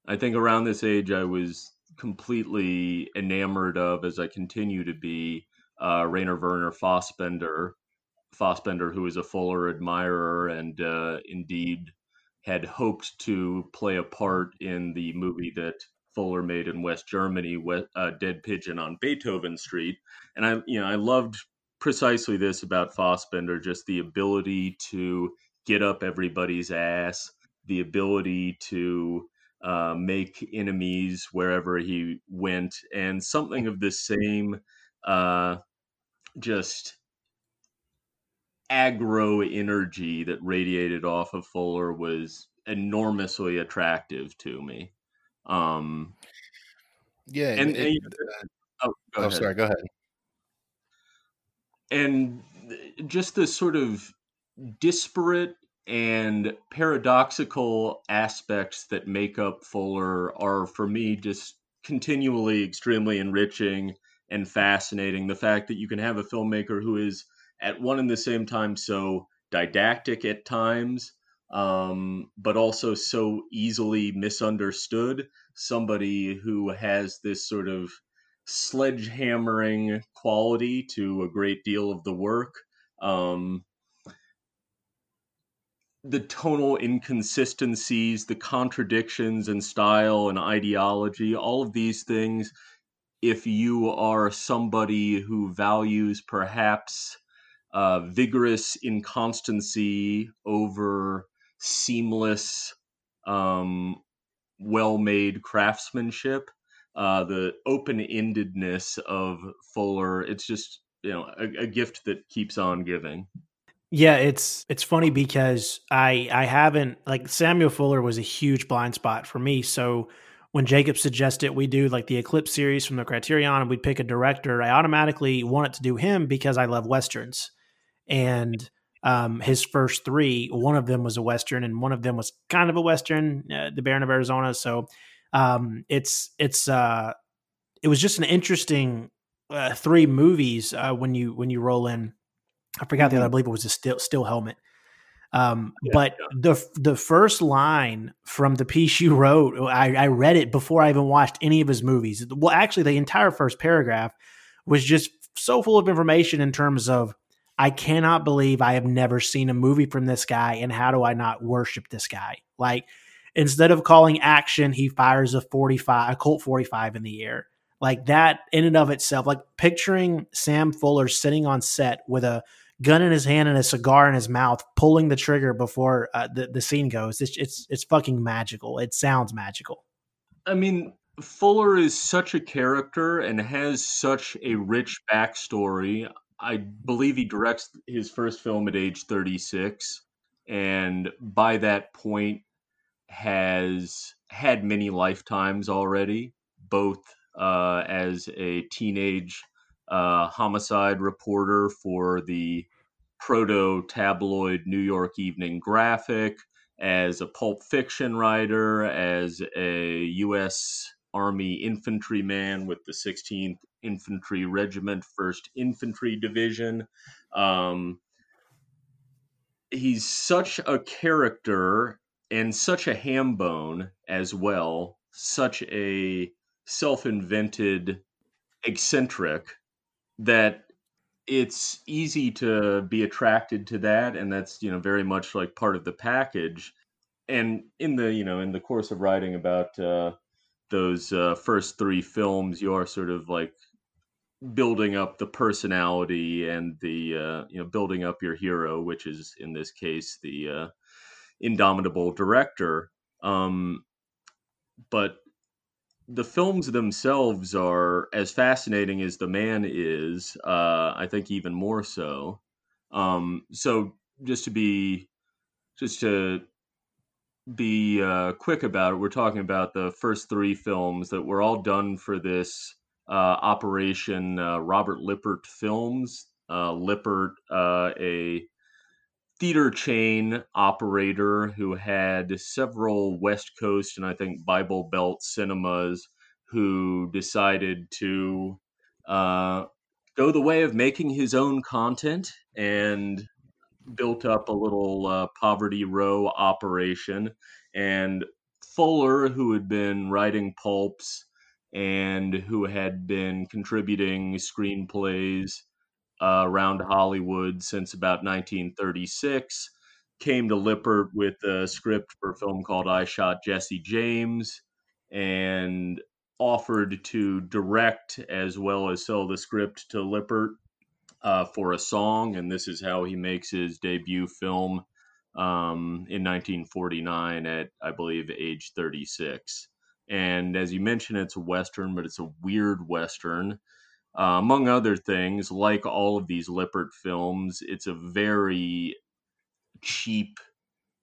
I think around this age I was completely enamored of, as I continue to be, uh, Rainer Werner Fassbinder, Fassbinder, who is a Fuller admirer and uh, indeed had hoped to play a part in the movie that Fuller made in West Germany, uh, Dead Pigeon on Beethoven Street. And I, you know, I loved precisely this about Fassbinder, just the ability to get up everybody's ass, the ability to uh, make enemies wherever he went, and something of the same, uh, just aggro energy that radiated off of Fuller was enormously attractive to me. Um, yeah, and, it, and uh, oh, oh sorry, go ahead. And just the sort of disparate and paradoxical aspects that make up Fuller are, for me, just continually extremely enriching and fascinating. The fact that you can have a filmmaker who is at one and the same time so didactic at times um, but also so easily misunderstood. Somebody who has this sort of sledgehammering quality to a great deal of the work um, the tonal inconsistencies the contradictions in style and ideology all of these things if you are somebody who values perhaps uh, vigorous inconstancy over seamless, um, well made craftsmanship. Uh, the open endedness of Fuller, it's just you know a, a gift that keeps on giving. Yeah, it's it's funny because I I haven't like Samuel Fuller was a huge blind spot for me. So when Jacob suggested we do like the Eclipse series from the Criterion and we pick a director, I automatically wanted to do him because I love westerns and um, his first three, one of them was a western, and one of them was kind of a western, uh, the Baron of Arizona. So um, it's it's uh, it was just an interesting uh, three movies uh, when you when you roll in. I forgot mm-hmm. the other. I believe it was a still still helmet. Um, yeah, but yeah. the the first line from the piece you wrote, I, I read it before I even watched any of his movies. Well, actually, the entire first paragraph was just so full of information in terms of I cannot believe I have never seen a movie from this guy, and how do I not worship this guy? Like, instead of calling action, he fires a 45, a Colt 45 in the air. Like that in and of itself, like picturing Sam Fuller sitting on set with a gun in his hand and a cigar in his mouth, pulling the trigger before uh, the the scene goes. It's it's it's fucking magical. It sounds magical. I mean, Fuller is such a character and has such a rich backstory. I believe he directs his first film at age 36, and by that point has had many lifetimes already, both uh, as a teenage uh, homicide reporter for the proto tabloid New York Evening Graphic, as a pulp fiction writer, as a U.S. Army infantryman with the 16th Infantry Regiment, 1st Infantry Division. Um, he's such a character and such a ham bone as well, such a self invented eccentric that it's easy to be attracted to that and that's you know very much like part of the package and in the you know in the course of writing about uh, those uh, first three films you are sort of like building up the personality and the uh, you know building up your hero which is in this case the uh, indomitable director um, but the films themselves are as fascinating as the man is. Uh, I think even more so. Um, so just to be, just to be uh, quick about it, we're talking about the first three films that were all done for this Operation uh, Robert Lippert Films. Uh, Lippert, uh, a theater chain operator who had several West Coast and I think Bible Belt cinemas who decided to uh, go the way of making his own content and built up a little uh, Poverty Row operation. And Fuller, who had been writing pulps and who had been contributing screenplays uh, around Hollywood since about 1936. Came to Lippert with a script for a film called I Shot Jesse James and offered to direct as well as sell the script to Lippert uh, for a song. And this is how he makes his debut film um, in 1949 at, I believe, age 36. And as you mentioned, it's a Western, but it's a weird Western. Uh, among other things, like all of these Lippert films, it's a very cheap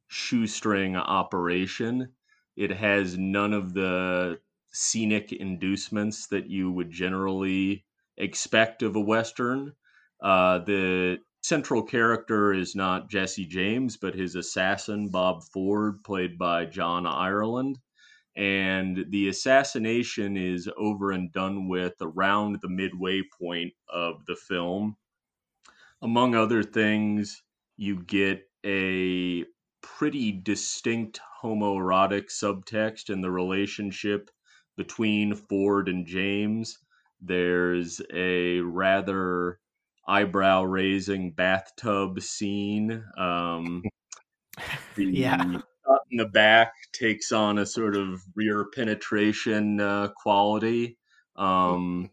shoestring operation. It has none of the scenic inducements that you would generally expect of a Western. Uh, the central character is not Jesse James, but his assassin, Bob Ford, played by John Ireland and the assassination is over and done with around the midway point of the film. Among other things, you get a pretty distinct homoerotic subtext in the relationship between Ford and James. There's a rather eyebrow raising bathtub scene. Um, (laughs) the, yeah in the back takes on a sort of rear penetration uh, quality. Um,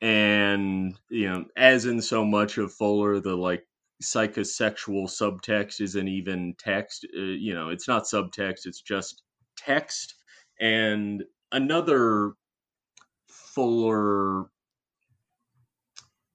and, you know, as in so much of Fuller, the like psychosexual subtext isn't even text. Uh, you know, it's not subtext, it's just text. And another Fuller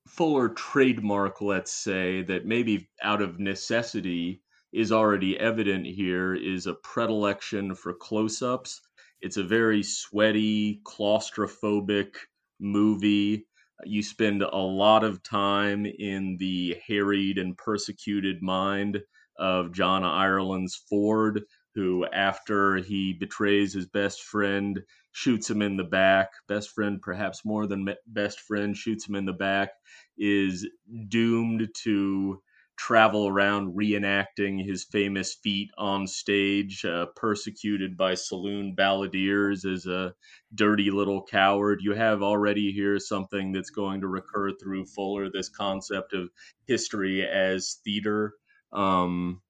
Fuller trademark, let's say, that maybe out of necessity is already evident here is a predilection for close ups. It's a very sweaty, claustrophobic movie. You spend a lot of time in the harried and persecuted mind of John Ireland's Ford, who, after he betrays his best friend, shoots him in the back. Best friend, perhaps more than best friend, shoots him in the back, is doomed to travel around reenacting his famous feat on stage, uh, persecuted by saloon balladeers as a dirty little coward. You have already here something that's going to recur through Fuller this concept of history as theater. Um,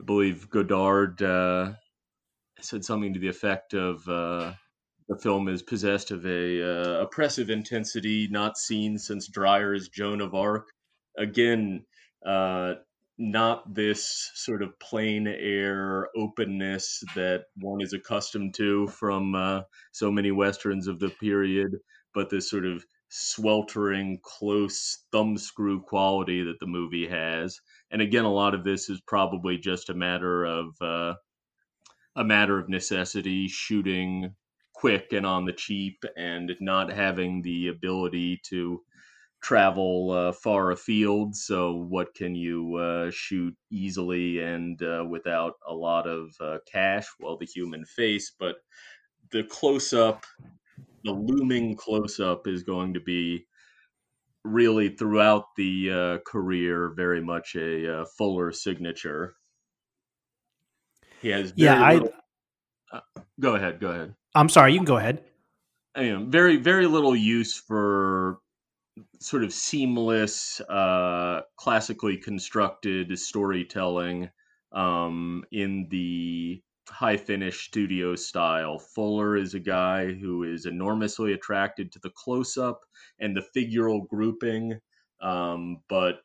I believe Godard uh, said something to the effect of. Uh, the film is possessed of a uh, oppressive intensity not seen since Dreyer's Joan of Arc. Again, uh, not this sort of plein air openness that one is accustomed to from uh, so many westerns of the period, but this sort of sweltering, close thumbscrew quality that the movie has. And again, a lot of this is probably just a matter of uh, a matter of necessity, shooting quick and on the cheap, and not having the ability to travel uh, far afield. So, what can you uh, shoot easily and uh, without a lot of uh, cash? Well, the human face, but the close up the looming close up is going to be really throughout the uh, career very much a uh, Fuller signature. He has Yeah, I little- uh, go ahead, go ahead. I'm sorry, you can go ahead. you know, very very little use for sort of seamless, uh, classically constructed storytelling um, in the high finish studio style. Fuller is a guy who is enormously attracted to the close up and the figural grouping, um, but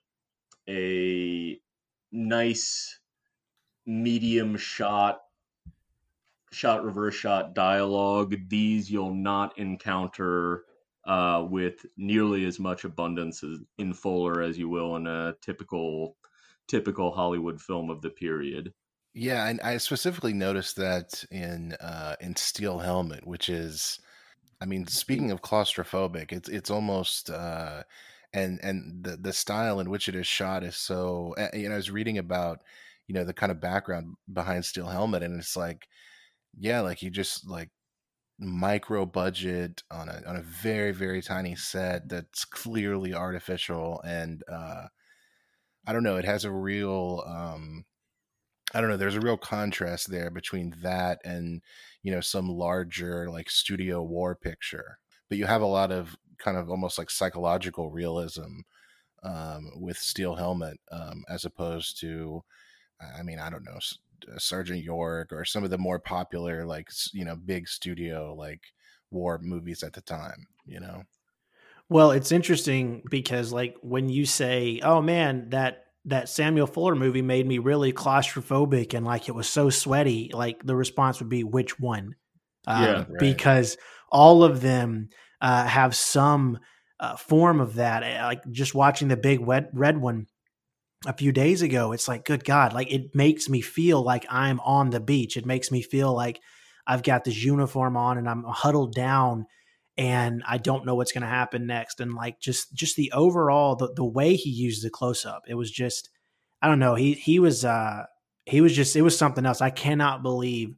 a nice medium shot shot reverse shot dialogue these you'll not encounter uh, with nearly as much abundance as in Fuller as you will in a typical typical Hollywood film of the period. Yeah, and I specifically noticed that in uh, in Steel Helmet, which is, I mean, speaking of claustrophobic, it's it's almost uh, and and the the style in which it is shot is so. You know, I was reading about you know the kind of background behind Steel Helmet, and it's like, yeah, like you just like micro budget on a on a very very tiny set that's clearly artificial and uh I don't know, it has a real um I don't know, there's a real contrast there between that and you know some larger like studio war picture. But you have a lot of kind of almost like psychological realism um with Steel Helmet um as opposed to I mean, I don't know, Sergeant York or some of the more popular like you know big studio like war movies at the time, you know. Well, it's interesting because like when you say, "Oh man, that that Samuel Fuller movie made me really claustrophobic and like it was so sweaty," like the response would be, "Which one?" Um, Yeah, right. because all of them uh, have some uh, form of that. Uh, Like just watching the big wet, red one a few days ago, it's like, good God, like it makes me feel like I'm on the beach. It makes me feel like I've got this uniform on and I'm huddled down and I don't know what's going to happen next. And like just just the overall the, the way he used the close up, it was just I don't know. He he was uh he was just it was something else. I cannot believe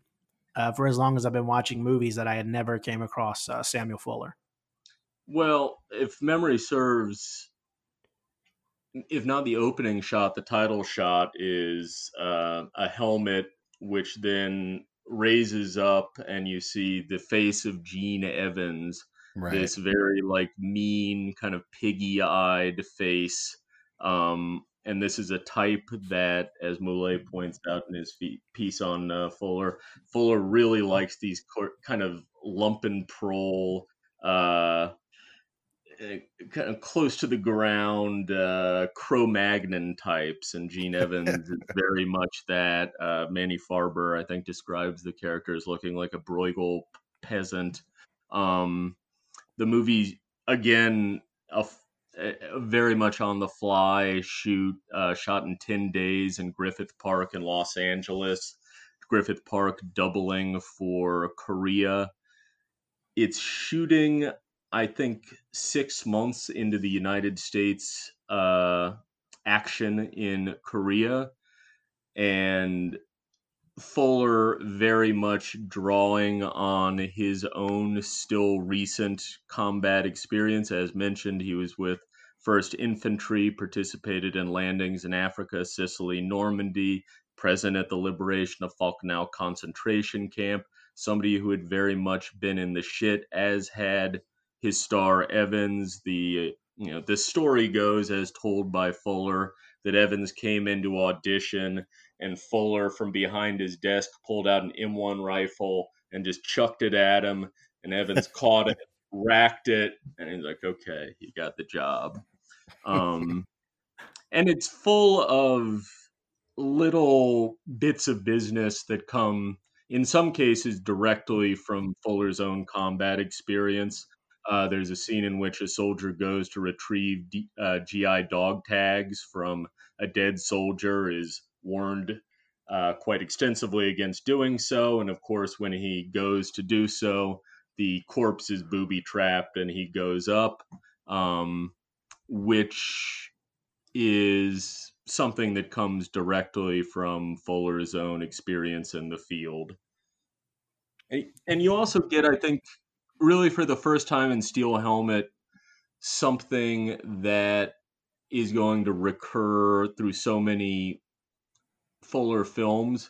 uh, for as long as I've been watching movies that I had never came across uh, Samuel Fuller. Well, if memory serves, if not the opening shot, the title shot is uh, a helmet which then raises up and you see the face of Gene Evans Right. this very like mean kind of piggy-eyed face um and this is a type that as Moullet points out in his piece on uh, Fuller Fuller really likes these kind of lumpen prole uh kind of close to the ground uh Cro-Magnon types and Gene Evans is (laughs) very much that uh Manny Farber I think describes the character as looking like a Bruegel peasant. Um the movie again a, a- a very much on the fly shoot uh, shot in 10 days in griffith park in los angeles. Griffith park doubling for korea. It's shooting i think six months into the united states uh, action in korea and Fuller very much drawing on his own still recent combat experience. As mentioned, he was with 1st Infantry, participated in landings in Africa, Sicily, Normandy, present at the liberation of Falkenau concentration camp. Somebody who had very much been in the shit, as had his star Evans. The you know the story goes as told by Fuller that Evans came into audition and Fuller from behind his desk pulled out an M1 rifle and just chucked it at him. And Evans (laughs) caught it, racked it, and he's like, "Okay, you got the job." Um, and it's full of little bits of business that come, in some cases, directly from Fuller's own combat experience. Uh, there's a scene in which a soldier goes to retrieve D- uh, GI dog tags from a dead soldier, is warned uh, quite extensively against doing so. And of course, when he goes to do so, the corpse is booby trapped and he goes up, um, which is something that comes directly from Fuller's own experience in the field. And and you also get, I think, really for the first time in Steel Helmet, something that is going to recur through so many Fuller films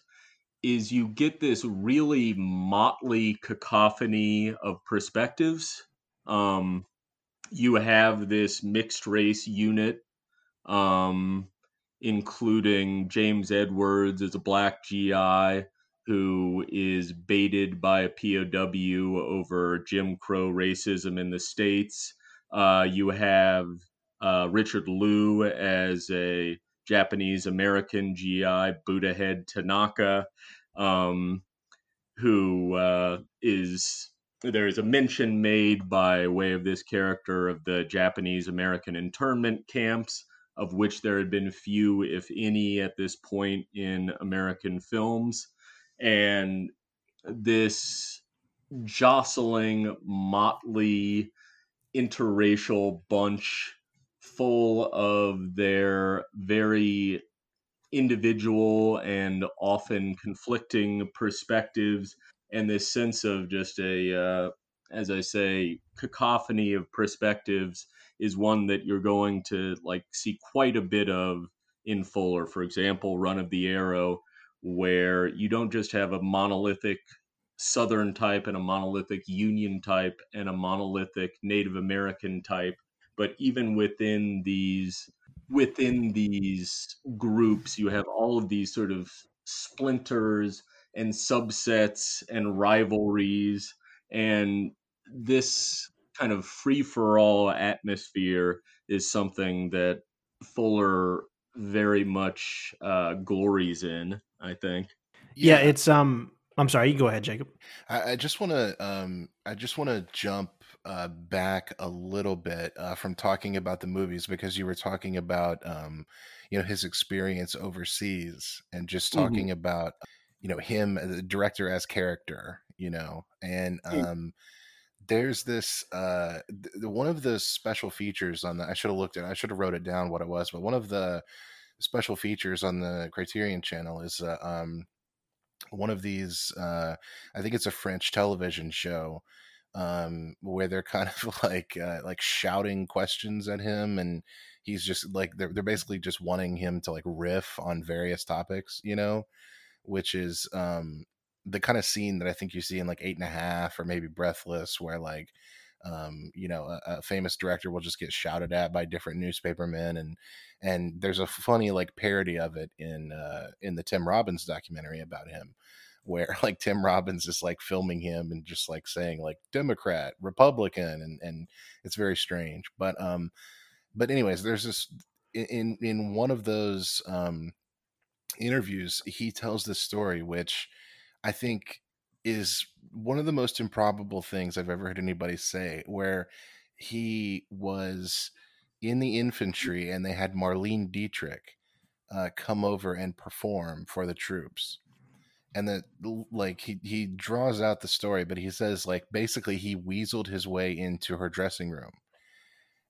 is you get this really motley cacophony of perspectives. Um, you have this mixed race unit, um, including James Edwards as a black GI who is baited by a POW over Jim Crow racism in the States. Uh, you have uh, Richard Loo as a Japanese American GI, Buddha Head Tanaka, um, who uh, is there is a mention made by way of this character of the Japanese American internment camps, of which there had been few, if any, at this point in American films. And this jostling, motley, interracial bunch full of their very individual and often conflicting perspectives and this sense of just a uh, as i say cacophony of perspectives is one that you're going to like see quite a bit of in fuller. For example run of the arrow where you don't just have a monolithic southern type and a monolithic union type and a monolithic native american type but even within these within these groups you have all of these sort of splinters and subsets and rivalries and this kind of free for all atmosphere is something that Fuller very much uh, glories in. I think. Yeah. it's um. I'm sorry. You go ahead, Jacob. I, I just want to um. I just want to jump uh, back a little bit uh, from talking about the movies because you were talking about um, you know his experience overseas and just Mm-hmm. talking about you know him as a director as character you know and Mm. um, there's this uh, th- one of the special features on the I should have looked at I should have wrote it down what it was but one of the special features on the Criterion channel is uh, um, one of these uh, I think it's a French television show um where they're kind (laughs) of like uh, like shouting questions at him and he's just like they're, they're basically just wanting him to like riff on various topics you know which is um the kind of scene that i think you see in like eight and a half or maybe breathless where like um you know a, a famous director will just get shouted at by different newspapermen and and there's a funny like parody of it in uh in the tim robbins documentary about him where (laughs) like Tim Robbins is like filming him and just like saying like Democrat, Republican, and and it's very strange. But um, but anyways, there's this in in one of those um interviews, he tells this story, which I think is one of the most improbable things I've ever heard anybody say, where he was in the infantry and they had Marlene Dietrich uh, come over and perform for the troops. And that like he he draws out the story but he says like basically he weaseled his way into her dressing room.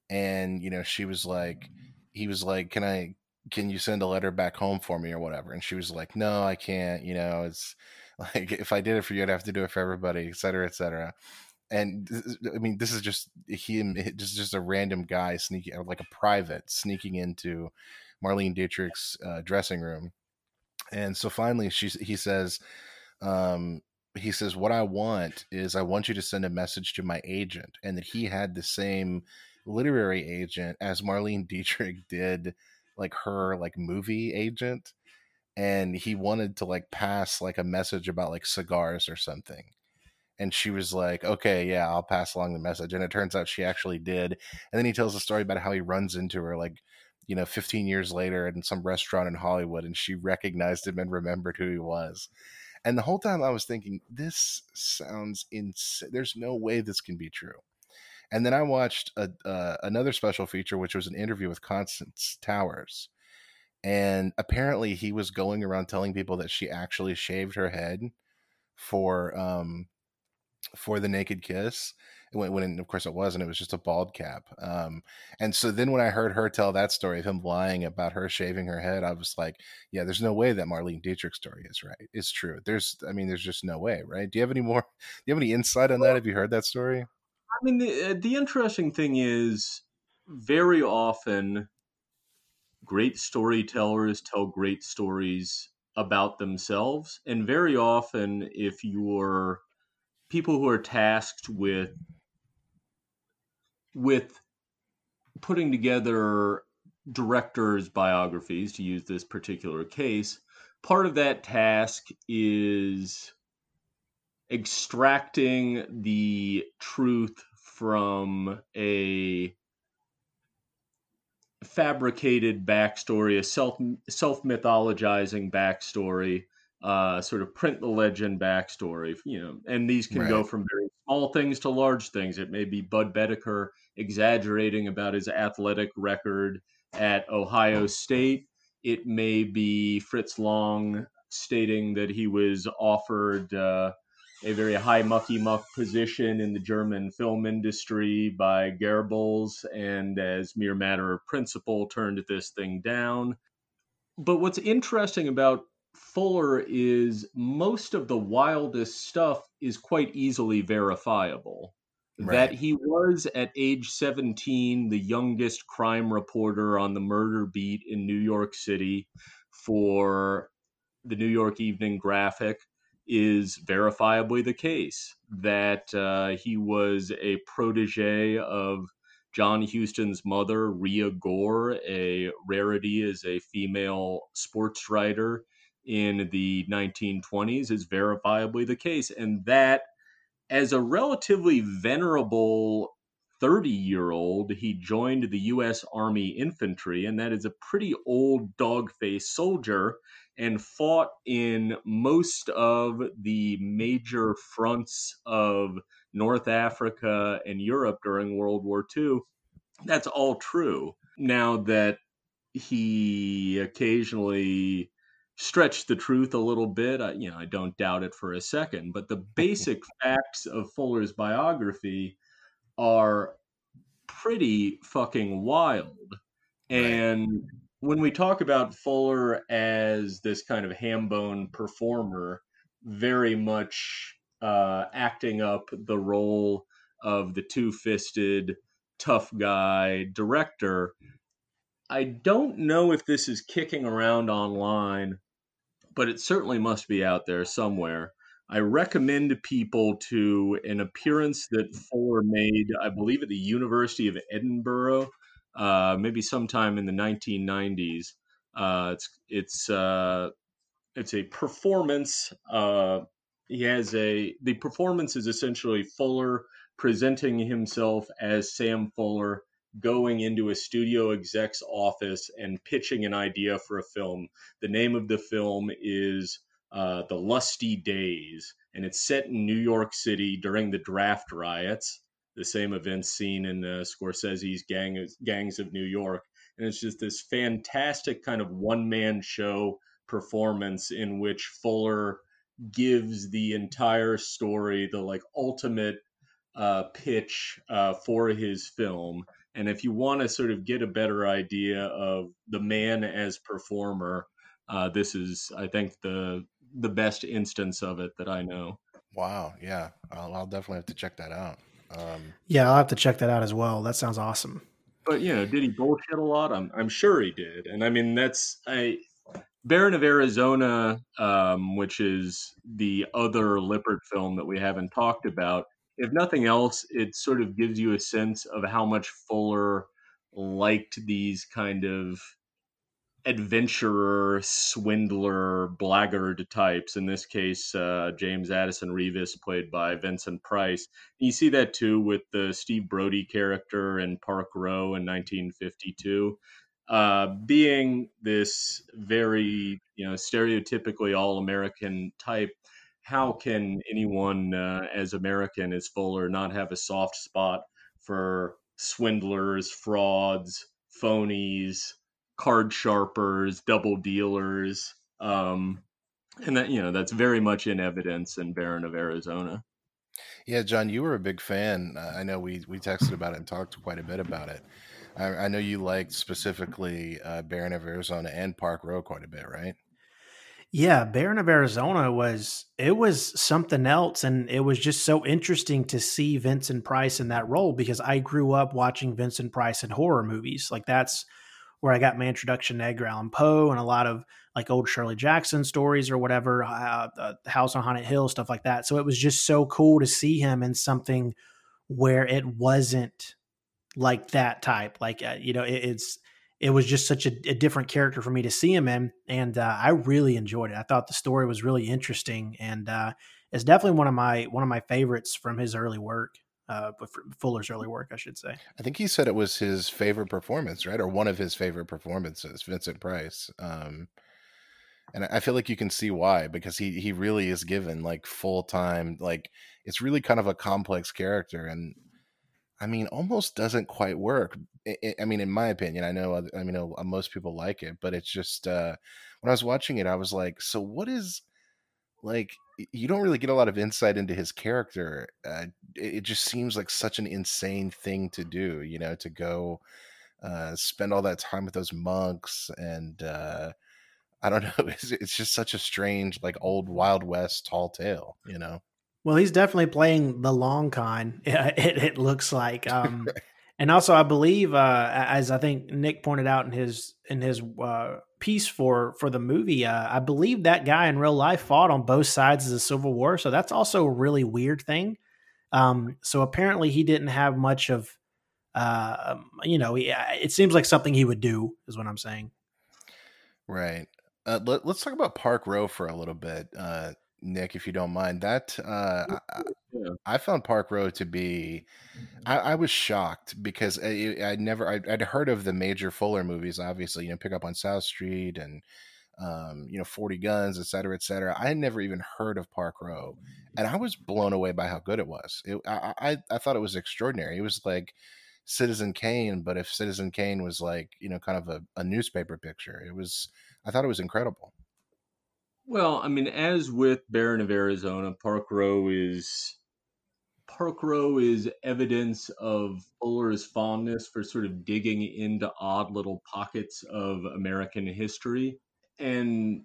And you know she was like he was like can i can you send a letter back home for me or whatever? And she was like no i can't you know it's (laughs) like if i did it for you i'd have to do it for everybody et cetera et cetera. And i mean this is just him just just a random guy sneaking like a private sneaking into marlene dietrich's uh, dressing room. And so finally she he says um he says what i want is i want you to send a message to my agent and that he had the same literary agent as marlene dietrich (laughs) did like her like movie agent and he wanted to like pass like a message about like cigars or something. And she was like okay yeah i'll pass along the message. And it turns out she actually did. And then he tells a story about how he runs into her like you know 15 years later in some restaurant in hollywood and she recognized him and remembered who he was. And the whole time i was thinking this sounds insane there's no way this can be true. And then i watched a, uh, another special feature which was an interview with constance towers and apparently he was going around telling people that she actually shaved her head for um for the naked kiss when, when of course it wasn't. It was just a bald cap. Um, and so then when I heard her tell that story of him lying about her shaving her head, I was like, yeah, there's no way that Marlene Dietrich's story is right. It's true. There's, I mean, there's just no way, right? Do you have any more? (laughs) Do you have any insight on that? Have you heard that story? I mean, the, uh, the interesting thing is very often great storytellers tell great stories about themselves. And very often, if you're people who are tasked with with putting together directors' biographies, to use this particular case, part of that task is extracting the truth from a fabricated backstory, a self self mythologizing backstory, uh, sort of print the legend backstory, you know, and these can go from very small things to large things. It may be Budd Boetticher exaggerating about his athletic record at Ohio State. It may be Fritz Lang stating that he was offered uh, a very high mucky muck position in the German film industry by Goebbels, and as mere matter of principle, turned this thing down. But what's interesting about Fuller is most of the wildest stuff is quite easily verifiable. That he was at age 17 the youngest crime reporter on the murder beat in New York City for the New York Evening Graphic is verifiably the case. That uh, he was a protege of John Huston's mother, Rhea Gore, a rarity as a female sports writer in the 1920s, is verifiably the case. And that, as a relatively venerable 30 year old, he joined the U.S. Army Infantry, and that is a pretty old dog faced soldier, and fought in most of the major fronts of North Africa and Europe during World War II. That's all true. Now that he occasionally stretched the truth a little bit, I, you know, I don't doubt it for a second, but the (laughs) basic facts of Fuller's biography are pretty fucking wild. Right. And when we talk about Fuller as this kind of ham bone performer, very much uh, acting up the role of the two fisted tough guy director, I don't know if this is kicking around online, but it certainly must be out there somewhere. I recommend people to an appearance that Fuller made, I believe, at the University of Edinburgh, uh, maybe sometime in the 1990s. Uh, it's it's uh, it's a performance. Uh, he has a the performance is essentially Fuller presenting himself as Sam Fuller going into a studio exec's office and pitching an idea for a film. The name of the film is uh, The Lusty Days, and it's set in New York City during the draft riots, the same events seen in uh, Scorsese's Gang Gangs of New York. And it's just this fantastic kind of one man show performance in which Fuller gives the entire story, the like ultimate uh, pitch uh, for his film. And if you want to sort of get a better idea of the man as performer, uh, this is, I think, the the best instance of it that I know. Wow. Yeah. I'll, I'll definitely have to check that out. Um, Yeah, I'll have to check that out as well. That sounds awesome. But you know, did he bullshit a lot? I'm I'm sure he did. And I mean, that's I Baron of Arizona, um, which is the other Lippert film that we haven't talked about. If nothing else, it sort of gives you a sense of how much Fuller liked these kind of adventurer, swindler, blackguard types. In this case, uh, James Addison Reavis, played by Vincent Price. You see that too with the Steve Brodie character in Park Row in 1952. Uh, being this very, you know, stereotypically all-American type, how can anyone uh, as American as Fuller not have a soft spot for swindlers, frauds, phonies, card sharpers, double dealers, um, and that you know that's very much in evidence in Baron of Arizona. Yeah, John, you were a big fan. Uh, I know we we texted about it and talked quite a bit about it. I, I know you liked specifically uh, Baron of Arizona and Park Row quite a bit, right? Yeah, Baron of Arizona was it was something else, and it was just so interesting to see Vincent Price in that role because I grew up watching Vincent Price in horror movies. Like that's where I got my introduction to Edgar Allan Poe and a lot of like old Shirley Jackson stories or whatever, uh, the House on Haunted Hill stuff like that. So it was just so cool to see him in something where it wasn't like that type. Like uh, you know, it, it's it was just such a, a, different character for me to see him in, and uh, I really enjoyed it. I thought the story was really interesting, and uh, it's definitely one of my one of my favorites from his early work. Uh, Fuller's early work, I should say. I think he said it was his favorite performance, right, or one of his favorite performances, Vincent Price. Um, and I feel like you can see why because he he really is given like full time, like it's really kind of a complex character, and I mean, almost doesn't quite work. I mean, in my opinion, I know, I mean, most people like it, but it's just uh, when I was watching it, I was like, so what is like? You don't really get a lot of insight into his character. Uh, it just seems like such an insane thing to do, you know, to go uh, spend all that time with those monks and. Uh, I don't (laughs) know. It's, it's just such a strange, like old Wild West tall tale, you know. Well, he's definitely playing the long con. (laughs) It, it looks like, (laughs) um, and also I believe, uh, as I think Nick pointed out in his in his uh, piece for for the movie, uh, I believe that guy in real life fought on both sides of the Civil War. So that's also a really weird thing. Um, so apparently he didn't have much of, uh, you know, he, it seems like something he would do, is what I'm saying. Right. Uh, let, us talk about Park Row for a little bit. Uh, Nick, if you don't mind. That uh, I, I, found Park Row to be. I, I was shocked because I, I never I, would heard of the major Fuller movies. Obviously, you know, Pick Up on South Street and um, you know, Forty Guns, et cetera, et cetera. I had never even heard of Park Row, and I was blown away by how good it was. It, I, I I thought it was extraordinary. It was like Citizen Kane, but if Citizen Kane was like you know kind of a, a newspaper picture, it was. I thought it was incredible. Well, I mean, as with Baron of Arizona, Park Row is Park Row is evidence of Fuller's fondness for sort of digging into odd little pockets of American history. And,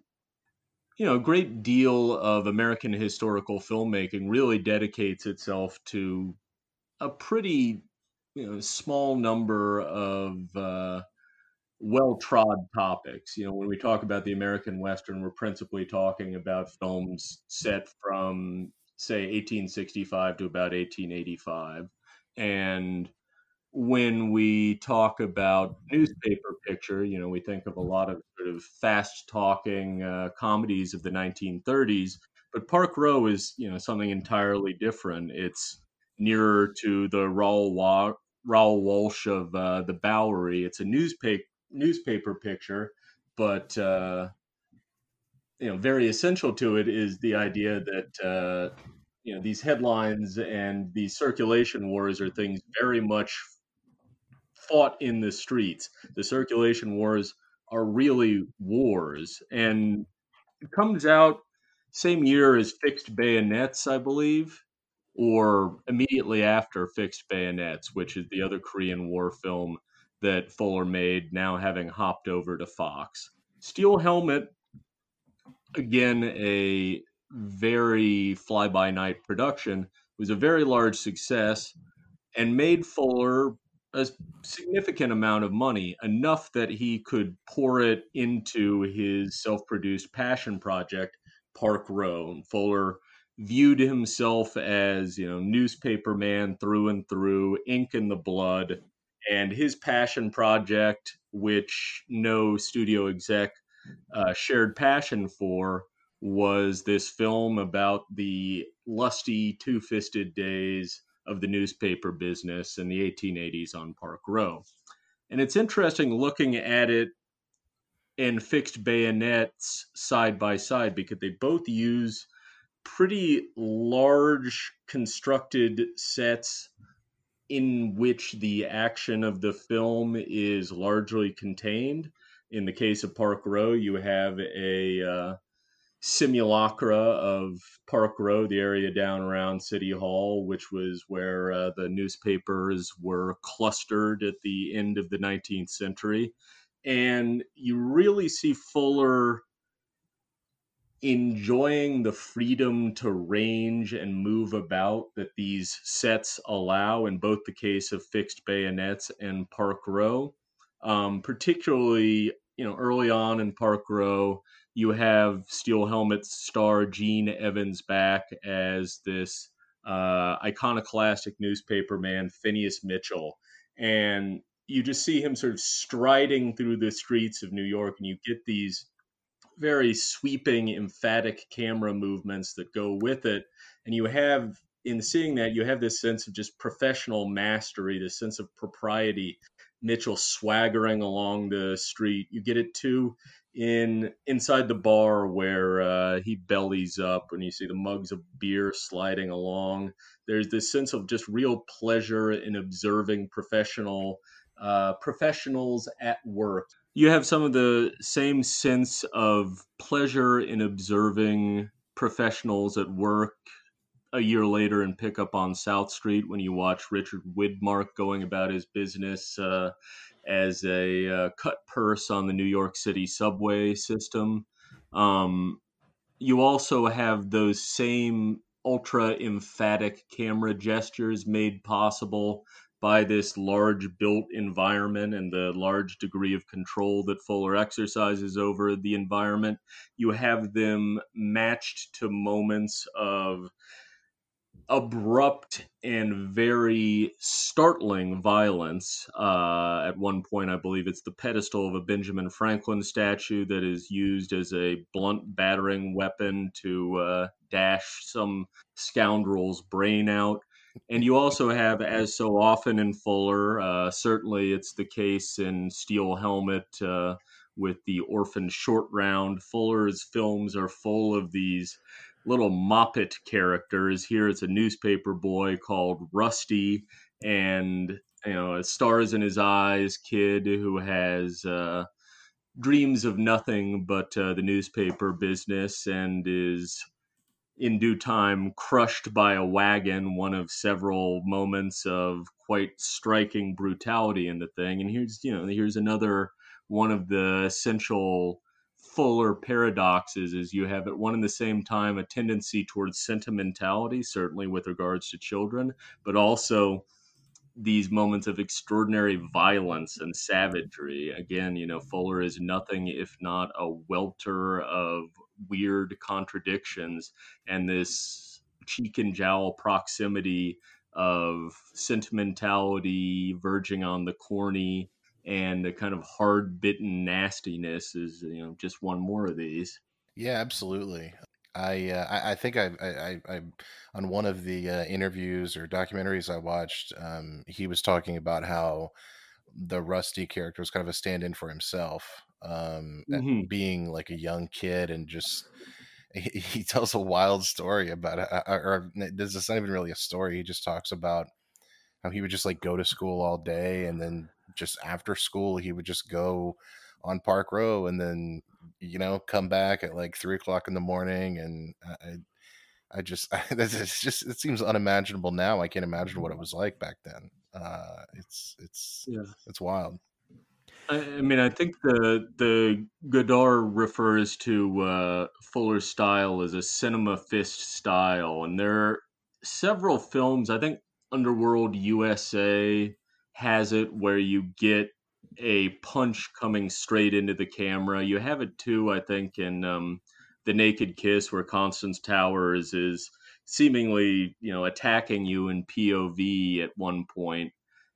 you know, a great deal of American historical filmmaking really dedicates itself to a pretty, you know, small number of uh, well trod topics. You know, when we talk about the American Western, we're principally talking about films set from, say, 1865 to about 1885. And when we talk about newspaper picture, you know, we think of a lot of sort of fast talking uh, comedies of the 1930s. But Park Row is, you know, something entirely different. It's nearer to the Raoul, Wa- Raoul Walsh of uh, the Bowery. It's a newspaper newspaper picture, but uh, you know, very essential to it is the idea that uh, you know these headlines and these circulation wars are things very much fought in the streets. The circulation wars are really wars, and it comes out same year as Fixed Bayonets, I believe, or immediately after Fixed Bayonets, which is the other Korean War film that Fuller made, now having hopped over to Fox. Steel Helmet, again, a very fly by night production, was a very large success and made Fuller a significant amount of money, enough that he could pour it into his self produced passion project, Park Row. Fuller viewed himself as, you know, newspaper man through and through, ink in the blood, and his passion project, which no studio exec uh, shared passion for, was this film about the lusty, two fisted days of the newspaper business in the 1880s on Park Row. And it's interesting looking at it in fixed bayonets side by side because they both use pretty large constructed sets in which the action of the film is largely contained. In the case of Park Row, you have a uh, simulacra of Park Row, the area down around City Hall, which was where uh, the newspapers were clustered at the end of the 19th century. And you really see Fuller enjoying the freedom to range and move about that these sets allow in both the case of fixed bayonets and Park Row. Um, particularly, you know, early on in Park Row, you have Steel Helmet's star Gene Evans back as this uh, iconoclastic newspaper man, Phineas Mitchell. And you just see him sort of striding through the streets of New York, and you get these very sweeping, emphatic camera movements that go with it. And you have, in seeing that, you have this sense of just professional mastery, this sense of propriety. Mitchell swaggering along the street. You get it too in inside the bar where uh, he bellies up and you see the mugs of beer sliding along. There's this sense of just real pleasure in observing professional uh, professionals at work. You have some of the same sense of pleasure in observing professionals at work a year later and pick up on South Street when you watch Richard Widmark going about his business uh, as a uh, cut purse on the New York City subway system. Um, you also have those same ultra emphatic camera gestures made possible by this large built environment and the large degree of control that Fuller exercises over the environment. You have them matched to moments of abrupt and very startling violence. Uh, at one point, I believe it's the pedestal of a Benjamin Franklin statue that is used as a blunt battering weapon to uh, dash some scoundrel's brain out. And you also have, as so often in Fuller, uh, certainly it's the case in Steel Helmet uh, with the Orphan Short Round. Fuller's films are full of these little moppet characters. Here it's a newspaper boy called Rusty, and you know, a stars in his eyes kid who has uh, dreams of nothing but uh, the newspaper business and is in due time crushed by a wagon, one of several moments of quite striking brutality in the thing. And here's, you know, here's another one of the essential fuller paradoxes is you have at one and the same time a tendency towards sentimentality, certainly with regards to children, but also these moments of extraordinary violence and savagery. Again, you know, Fuller is nothing if not a welter of weird contradictions and this cheek and jowl proximity of sentimentality verging on the corny and the kind of hard bitten nastiness is you know just one more of these yeah absolutely I, uh, I, I think I, I, I, on one of the uh, interviews or documentaries I watched, um, he was talking about how the Rusty character was kind of a stand-in for himself, um, mm-hmm. being like a young kid and just (laughs) he, he tells a wild story about or this is not even really a story. He just talks about how he would just like go to school all day and then just after school he would just go on Park Row and then you know come back at like three o'clock in the morning and I, I just (laughs) it's just it seems unimaginable now. I can't imagine what it was like back then. Uh, it's it's yeah. it's wild. I, I mean, I think the the Godard refers to uh, Fuller's style as a cinema fist style, and there are several films. I think Underworld USA has it where you get a punch coming straight into the camera. You have it too, I think, in um, the Naked Kiss, where Constance Towers is seemingly, you know, attacking you in POV at one point.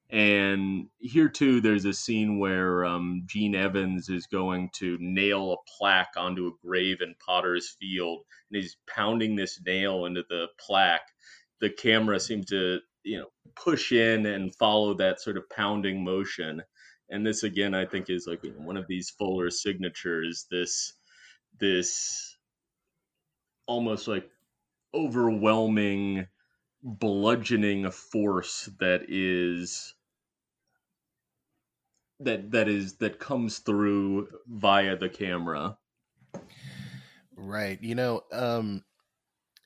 And here too, there's a scene where um, Gene Evans is going to nail a plaque onto a grave in Potter's Field, and he's pounding this nail into the plaque. The camera seems to, you know, push in and follow that sort of pounding motion. And this again, I think, is like one of these Fuller signatures. This, this almost like overwhelming bludgeoning force that is that that is that comes through via the camera Right. You know, um,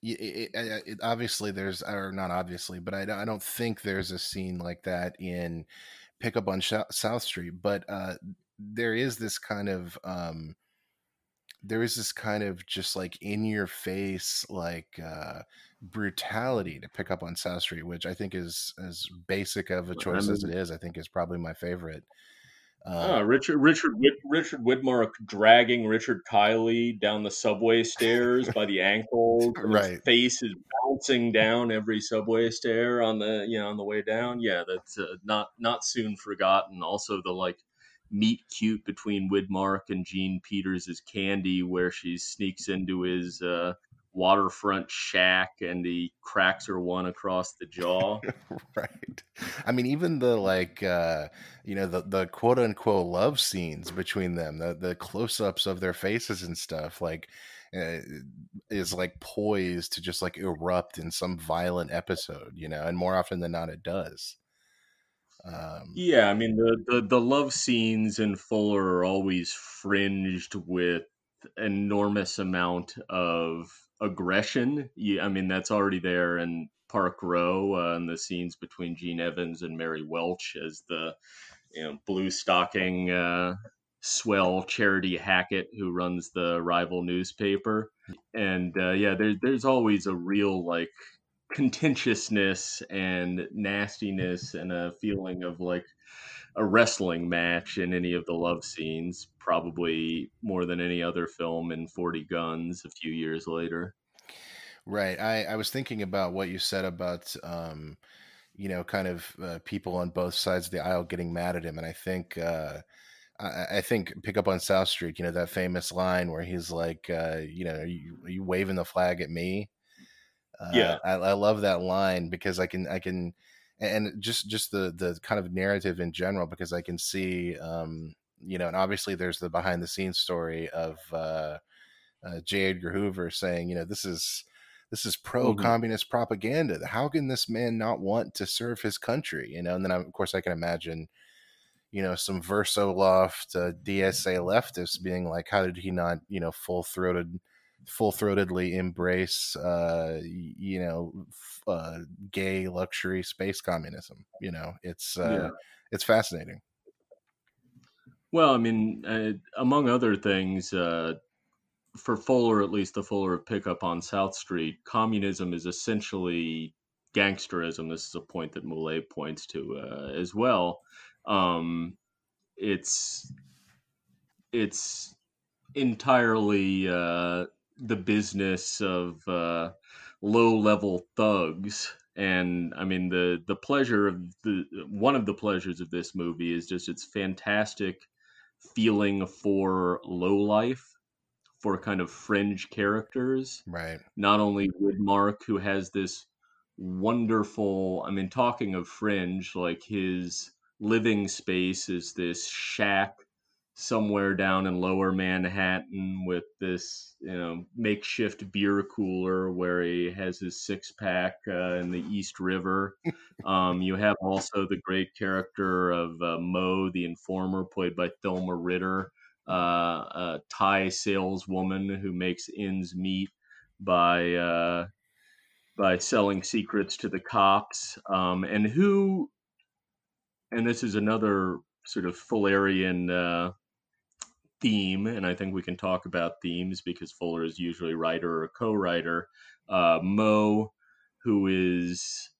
it, it, it, obviously there's, or not obviously, but I, don't- I don't think there's a scene like that in Pickup on Shou- South Street. But uh, there is this kind of, um, there is this kind of just like in your face, like uh, brutality to pick up on South Street, which I think is as basic of a choice as it is. I think is probably my favorite. Ah, Um, Richard Richard Richard Widmark dragging Richard Kiley down the subway stairs by the ankles, (laughs) his right. face is bouncing down every subway stair on the you know on the way down. Yeah, that's uh, not not soon forgotten. Also, the like meet cute between Widmark and Jean Peters is Candy, where she sneaks into his uh, waterfront shack and he cracks her one across the jaw. (laughs) right i mean even the like uh you know the the quote unquote love scenes between them the the close-ups of their faces and stuff like uh, is like poised to just like erupt in some violent episode you know and more often than not it does um Yeah, I mean the, the the love scenes in Fuller are always fringed with enormous amount of aggression. Yeah, I mean that's already there in Park Row uh, and the scenes between Gene Evans and Mary Welch as the you know blue stocking uh, swell Charity Hackett who runs the rival newspaper. And uh, yeah, there, there's always a real like contentiousness and nastiness and a feeling of like a wrestling match in any of the love scenes, probably more than any other film in 40 Guns a few years later. right i i was thinking about what you said about um you know kind of uh, people on both sides of the aisle getting mad at him and i think uh I, I think pick up on South Street, you know, that famous line where he's like, uh, you know, are you, are you waving the flag at me? Uh, Yeah. I, I love that line because I can, I can, and just, just the, the kind of narrative in general, because I can see, um, you know, and obviously there's the behind the scenes story of, uh, uh, J. Edgar Hoover saying, you know, this is, this is pro communist propaganda. How can this man not want to serve his country? You know, and then I, of course I can imagine, you know, some Verso Loft, uh, DSA leftists being like, how did he not, you know, full throated, full throatedly embrace, uh, you know, f- uh, gay luxury space communism? You know, it's, uh, Yeah. it's fascinating. Well, I mean, uh, among other things, uh, for Fuller, at least the Fuller of Pickup on South Street, communism is essentially gangsterism. This is a point that Moullet points to uh, as well. Um, it's it's entirely uh, the business of uh, low level thugs. And I mean the the pleasure of the one of the pleasures of this movie is just its fantastic feeling for low life, for kind of fringe characters Right. not only Widmark, who has this wonderful, I mean, talking of fringe, like his living space is this shack somewhere down in lower Manhattan with this, you know, makeshift beer cooler where he has his six pack uh, in the East River. (laughs) Um, you have also the great character of uh, Mo, the informer, played by Thelma Ritter, uh, a tie saleswoman who makes ends meet by uh, by selling secrets to the cops, um, and who, and this is another sort of Fullerian uh, theme, and I think we can talk about themes because Fuller is usually writer or co-writer. Uh, Mo, who is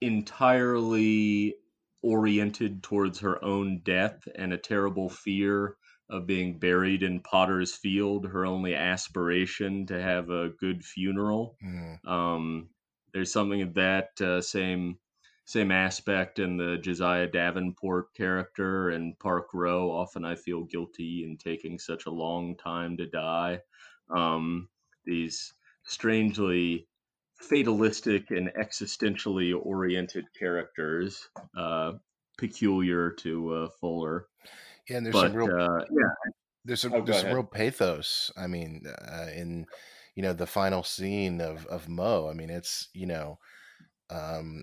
entirely oriented towards her own death and a terrible fear of being buried in Potter's Field, her only aspiration to have a good funeral. Mm. Um, there's something of that uh, same same aspect in the Josiah Davenport character and Park Row. Often I feel guilty in taking such a long time to die. Um, these strangely fatalistic and existentially oriented characters, uh, peculiar to uh, Fuller. Yeah, and there's But some real uh, yeah, (laughs) there's some Oh, there's some real pathos. I mean, uh, in you know the final scene of of Mo. I mean, it's you know, um,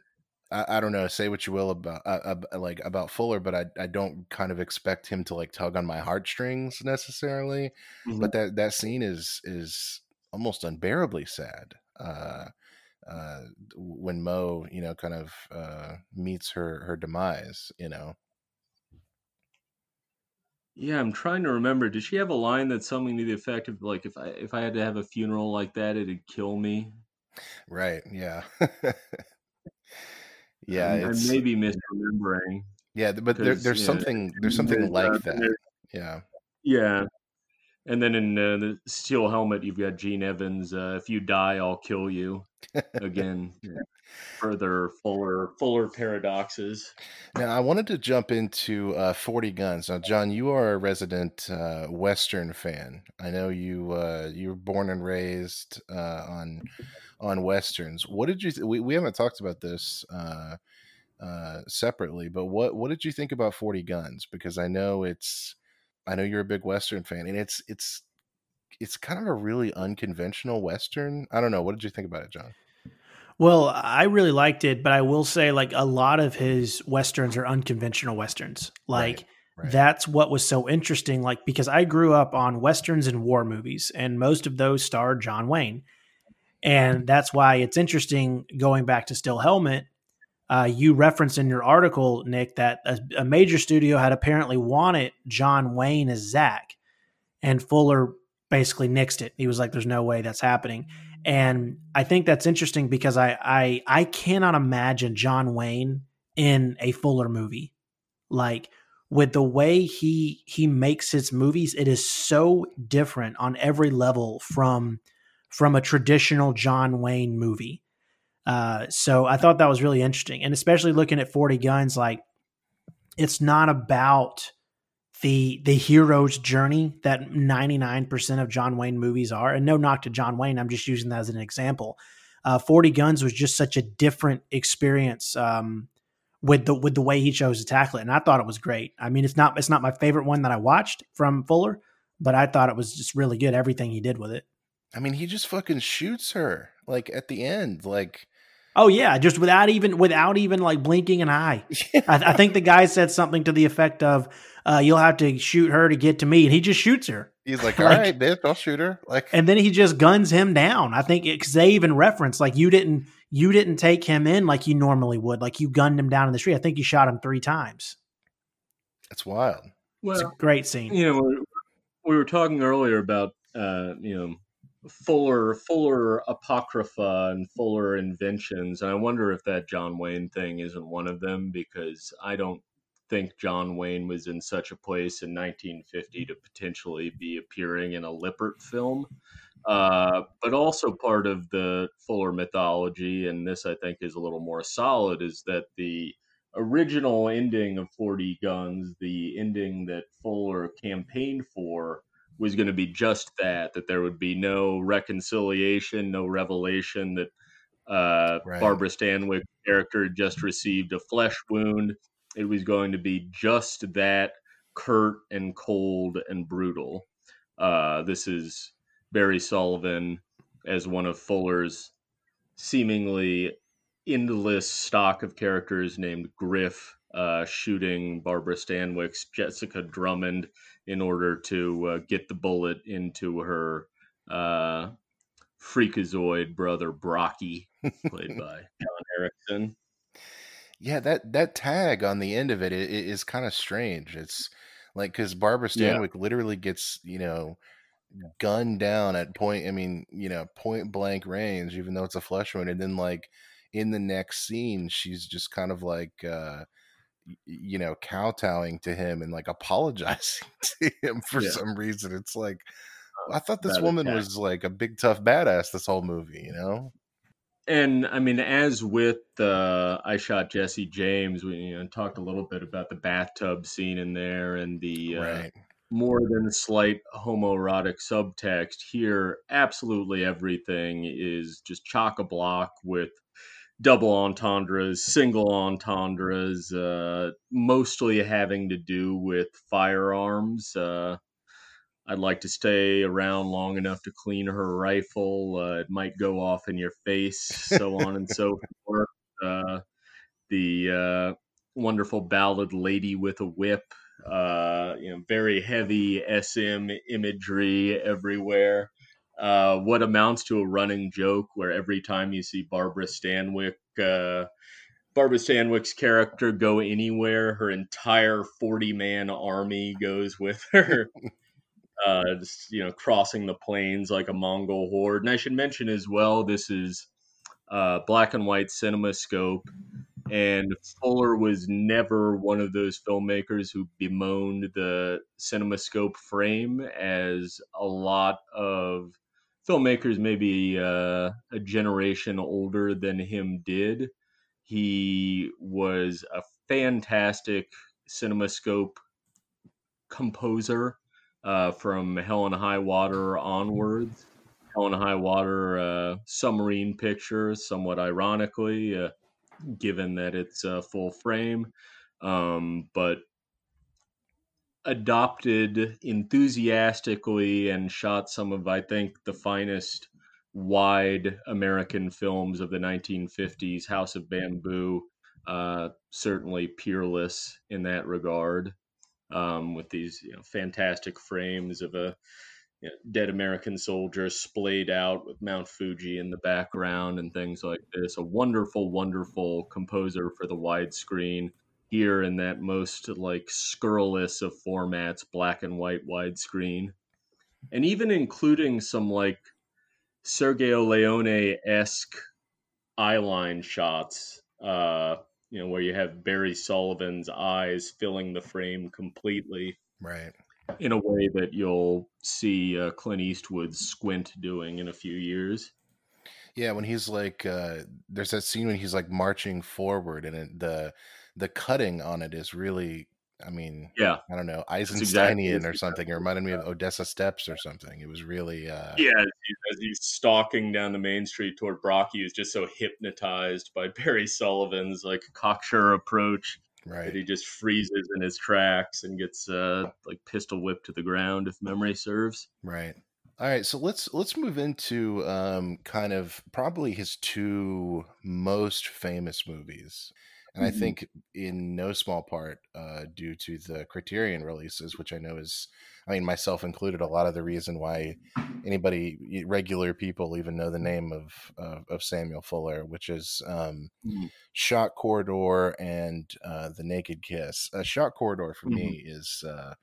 I, I don't know. Say what you will about uh, uh, like about Fuller, but I I don't kind of expect him to like tug on my heartstrings necessarily. Mhm. But that that scene is is almost unbearably sad. Uh, uh, when Mo, you know, kind of uh, meets her her demise, you know. Yeah, I'm trying to remember. Did she have a line that's something to the effect of like, if I if I had to have a funeral like that, it'd kill me? Right. Yeah. (laughs) yeah. I It's may be misremembering yeah, but there, there's yeah, something there's something like uh, that. Yeah. yeah. And then in uh, the Steel Helmet, you've got Gene Evans. Uh, if you die, I'll kill you. (laughs) Again, further fuller fuller paradoxes. Now, I wanted to jump into uh, 40 Guns. Now, John, you are a resident uh, Western fan. I know you uh, you were born and raised uh, on on Westerns. What did you? Th- we we haven't talked about this uh, uh, separately, but what what did you think about 40 Guns? Because I know it's I know you're a big Western fan, and it's it's it's kind of a really unconventional Western. I don't know. What did you think about it, John? Well, I really liked it, but I will say, like, a lot of his westerns are unconventional westerns. Like, right. that's what was so interesting. Like, because I grew up on westerns and war movies, and most of those starred John Wayne. And that's why it's interesting going back to Steel Helmet. Uh, you referenced in your article, Nick, that a, a major studio had apparently wanted John Wayne as Zach, and Fuller basically nixed it. He was like, "There's no way that's happening." And I think that's interesting because I I I cannot imagine John Wayne in a Fuller movie. Like with the way he he makes his movies, it is so different on every level from from a traditional John Wayne movie. Uh, so I thought that was really interesting, and especially looking at Forty Guns, like it's not about the the hero's journey that 99% of John Wayne movies are. And no knock to John Wayne, I'm just using that as an example. Uh, 40 Guns was just such a different experience um, with the with the way he chose to tackle it, and I thought it was great. I mean, it's not it's not my favorite one that I watched from Fuller, but I thought it was just really good. Everything he did with it. I mean, he just fucking shoots her like at the end, like. Oh yeah, just without even without even like blinking an eye. (laughs) I, I think the guy said something to the effect of, uh, "You'll have to shoot her to get to me," and he just shoots her. He's like, "All (laughs) Like- right, bitch, I'll shoot her." Like, and then he just guns him down. I think because they even reference like you didn't you didn't take him in like you normally would, like you gunned him down in the street. I think you shot him three times. That's wild. It's a great scene. you know, we, we were talking earlier about uh, you know fuller fuller apocrypha and fuller inventions, and I wonder if that John Wayne thing isn't one of them because I don't think John Wayne was in such a place in 1950 to potentially be appearing in a Lippert film. Uh, but also part of the Fuller mythology, and this I think is a little more solid, is that the original ending of 40 Guns, the ending that Fuller campaigned for, was going to be just that, that there would be no reconciliation, no revelation that uh, Right. Barbara Stanwyck's character just received a flesh wound. It was going to be just that curt and cold and brutal. Uh, this is Barry Sullivan as one of Fuller's seemingly endless stock of characters named Griff, uh, shooting Barbara Stanwyck's Jessica Drummond in order to uh, get the bullet into her uh, freakazoid brother Brocky, played (laughs) by John Ericson. Yeah, that that tag on the end of it is kind of strange. It's like because Barbara Yeah. Stanwyck literally gets you know gunned down at point. I mean, you know, point blank range, even though it's a flesh wound, and then like in the next scene, she's just kind of like. uh you know, kowtowing to him and like apologizing (laughs) to him for Yeah. some reason. It's like, I thought this bad woman attack. was like a big tough badass this whole movie, you know? And I mean, as with uh, I shot Jesse James, we you know, talked a little bit about the bathtub scene in there and the uh, right. more than slight homoerotic subtext. Here, absolutely everything is just chock a block with double entendres, single entendres, uh, mostly having to do with firearms. Uh, I'd like to stay around long enough to clean her rifle. Uh, it might go off in your face, so on and so (laughs) forth. Uh, the uh, wonderful ballad "Lady with a Whip." Uh, you know, very heavy SM imagery everywhere. Uh, what amounts to a running joke where every time you see Barbara Stanwyck, uh, Barbara Stanwyck's character go anywhere, her entire 40 man army goes with her. (laughs) uh, just, you know, crossing the plains like a Mongol horde. And I should mention as well, this is uh, black and white CinemaScope. And Fuller was never one of those filmmakers who bemoaned the CinemaScope frame, as a lot of filmmakers, maybe uh, a generation older than him, did. He was a fantastic CinemaScope composer uh, from Hell and High Water onwards. Hell and High Water uh, submarine picture, somewhat ironically, uh, given that it's uh, full frame, um, but adopted enthusiastically and shot some of, I think, the finest wide American films of the 1950s. House of Bamboo, uh, certainly peerless in that regard, um, with these you know, fantastic frames of a you know, dead American soldier splayed out with Mount Fuji in the background and things like this. A wonderful, wonderful composer for the widescreen here in that most like scurrilous of formats, black and white widescreen, and even including some like Sergio Leone esque eyeline shots. Uh, you know, where you have Barry Sullivan's eyes filling the frame completely Right. in a way that you'll see uh, Clint Eastwood squint doing in a few years. Yeah, when he's like, uh, there's that scene when he's like marching forward, and it, the the cutting on it is really, I mean, Yeah, I don't know, Eisensteinian that's or something. It reminded me of Odessa Steps or something. It was really, uh, yeah. As, he, as he's stalking down the main street toward Brocky, he's just so hypnotized by (laughs) Barry Sullivan's like cocksure approach that right. he just freezes in his tracks and gets uh, like pistol whipped to the ground, if memory serves. Right. All right, so let's let's move into um, kind of probably his two most famous movies, and I Mhm. think in no small part uh, due to the Criterion releases, which I know is, I mean, myself included, a lot of the reason why anybody, regular people, even know the name of of, of Samuel Fuller, which is um, Mhm. Shock Corridor and uh, The Naked Kiss. Uh, Shock Corridor for me Mm-hmm. is. Uh,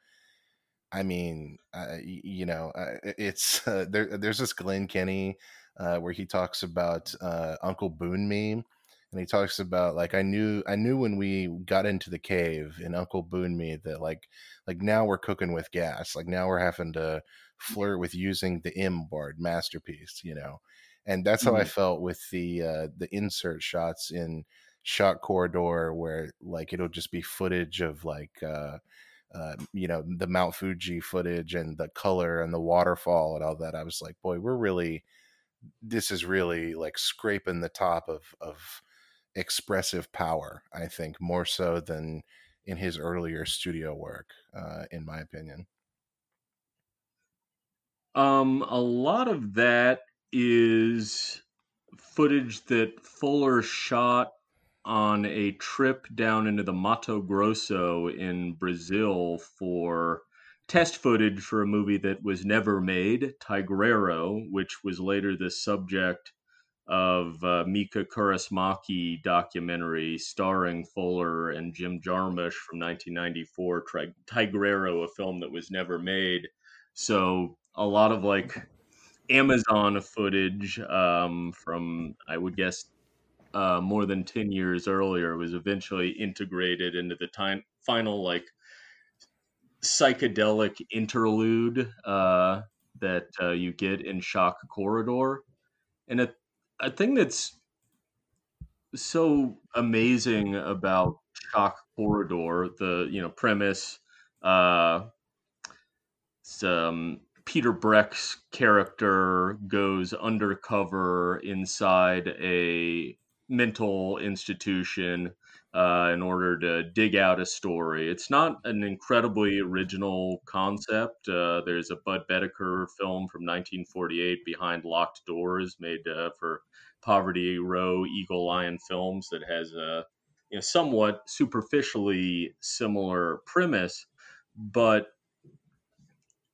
I mean, uh, you know, uh, it's uh, (laughs) there. There's this Glenn Kenny uh, where he talks about uh, Uncle Boonmee, and he talks about like I knew I knew when we got into the cave and Uncle Boonmee that like like now we're cooking with gas. Like now we're having to flirt with using the M board masterpiece, you know, and that's how I Mhm. felt with the uh, the insert shots in Shock Corridor, where like it'll just be footage of like. Uh, uh, you know the Mount Fuji footage and the color and the waterfall and all that. I was like, boy, we're really this is really like scraping the top of of expressive power. I think more so than in his earlier studio work, uh, in my opinion. Um, a lot of that is footage that Fuller shot on a trip down into the Mato Grosso in Brazil for test footage for a movie that was never made, Tigrero, which was later the subject of uh, Mika Kaurismäki documentary starring Fuller and Jim Jarmusch from 1994, Tri- Tigrero, a film that was never made. So a lot of like Amazon footage um, from, I would guess, uh, more than 10 years earlier was eventually integrated into the time, final like psychedelic interlude uh, that uh, you get in Shock Corridor. And a, a thing that's so amazing about Shock Corridor, the you know premise, uh, Peter Breck's character goes undercover inside a mental institution uh, in order to dig out a story. It's not an incredibly original concept. Uh, there's a Budd Boetticher film from 1948, Behind Locked Doors, made uh, for Poverty Row Eagle Lion Films, that has a you know, somewhat superficially similar premise, but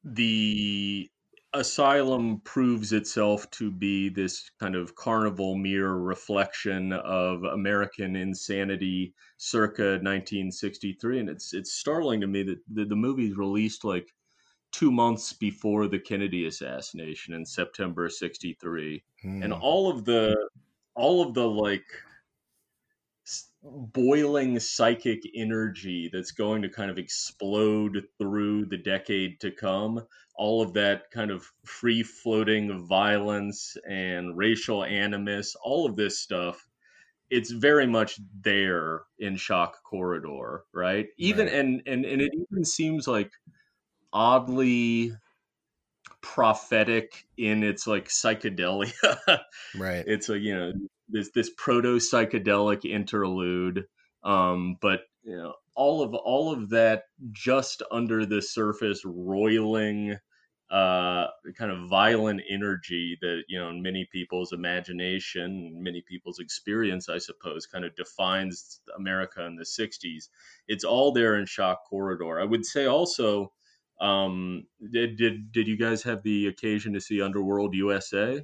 the asylum proves itself to be this kind of carnival mirror reflection of American insanity circa 1963 and it's it's startling to me that the, the movie's released like 2 months before the Kennedy assassination in September 63 Hmm. and all of the all of the like boiling psychic energy that's going to kind of explode through the decade to come all of that kind of free floating violence and racial animus all of this stuff it's very much there in shock corridor right even Right. and and and it even seems like oddly prophetic in its like psychedelia (laughs) right. it's like, you know this this proto psychedelic interlude um but you know all of all of that just under the surface roiling uh kind of violent energy that you know in many people's imagination many people's experience i suppose kind of defines america in the 60s it's all there in shock corridor. I would say also um did did, did you guys have the occasion to see underworld usa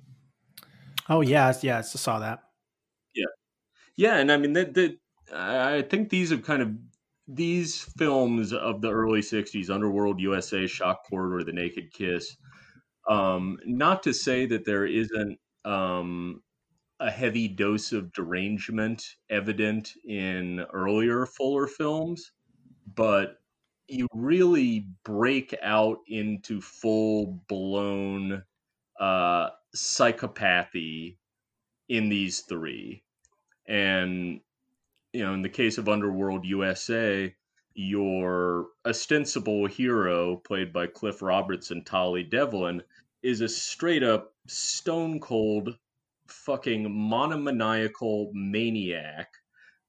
Oh yeah, yeah, I saw that. Yeah, and I mean that I think these have kind of these films of the early '60s, Underworld USA, Shock Corridor, The Naked Kiss. Um, not to say that there isn't um, a heavy dose of derangement evident in earlier Fuller films, but you really break out into full blown uh, psychopathy in these three and you know in the case of underworld usa your ostensible hero played by cliff robertson tolly devlin is a straight up stone cold fucking monomaniacal maniac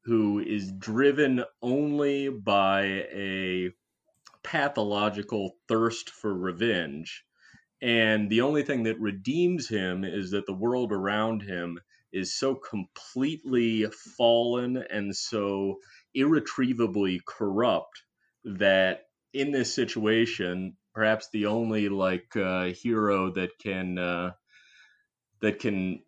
who is driven only by a pathological thirst for revenge. And the only thing that redeems him is that the world around him is so completely fallen and so irretrievably corrupt that in this situation perhaps the only like uh, hero that can uh, that can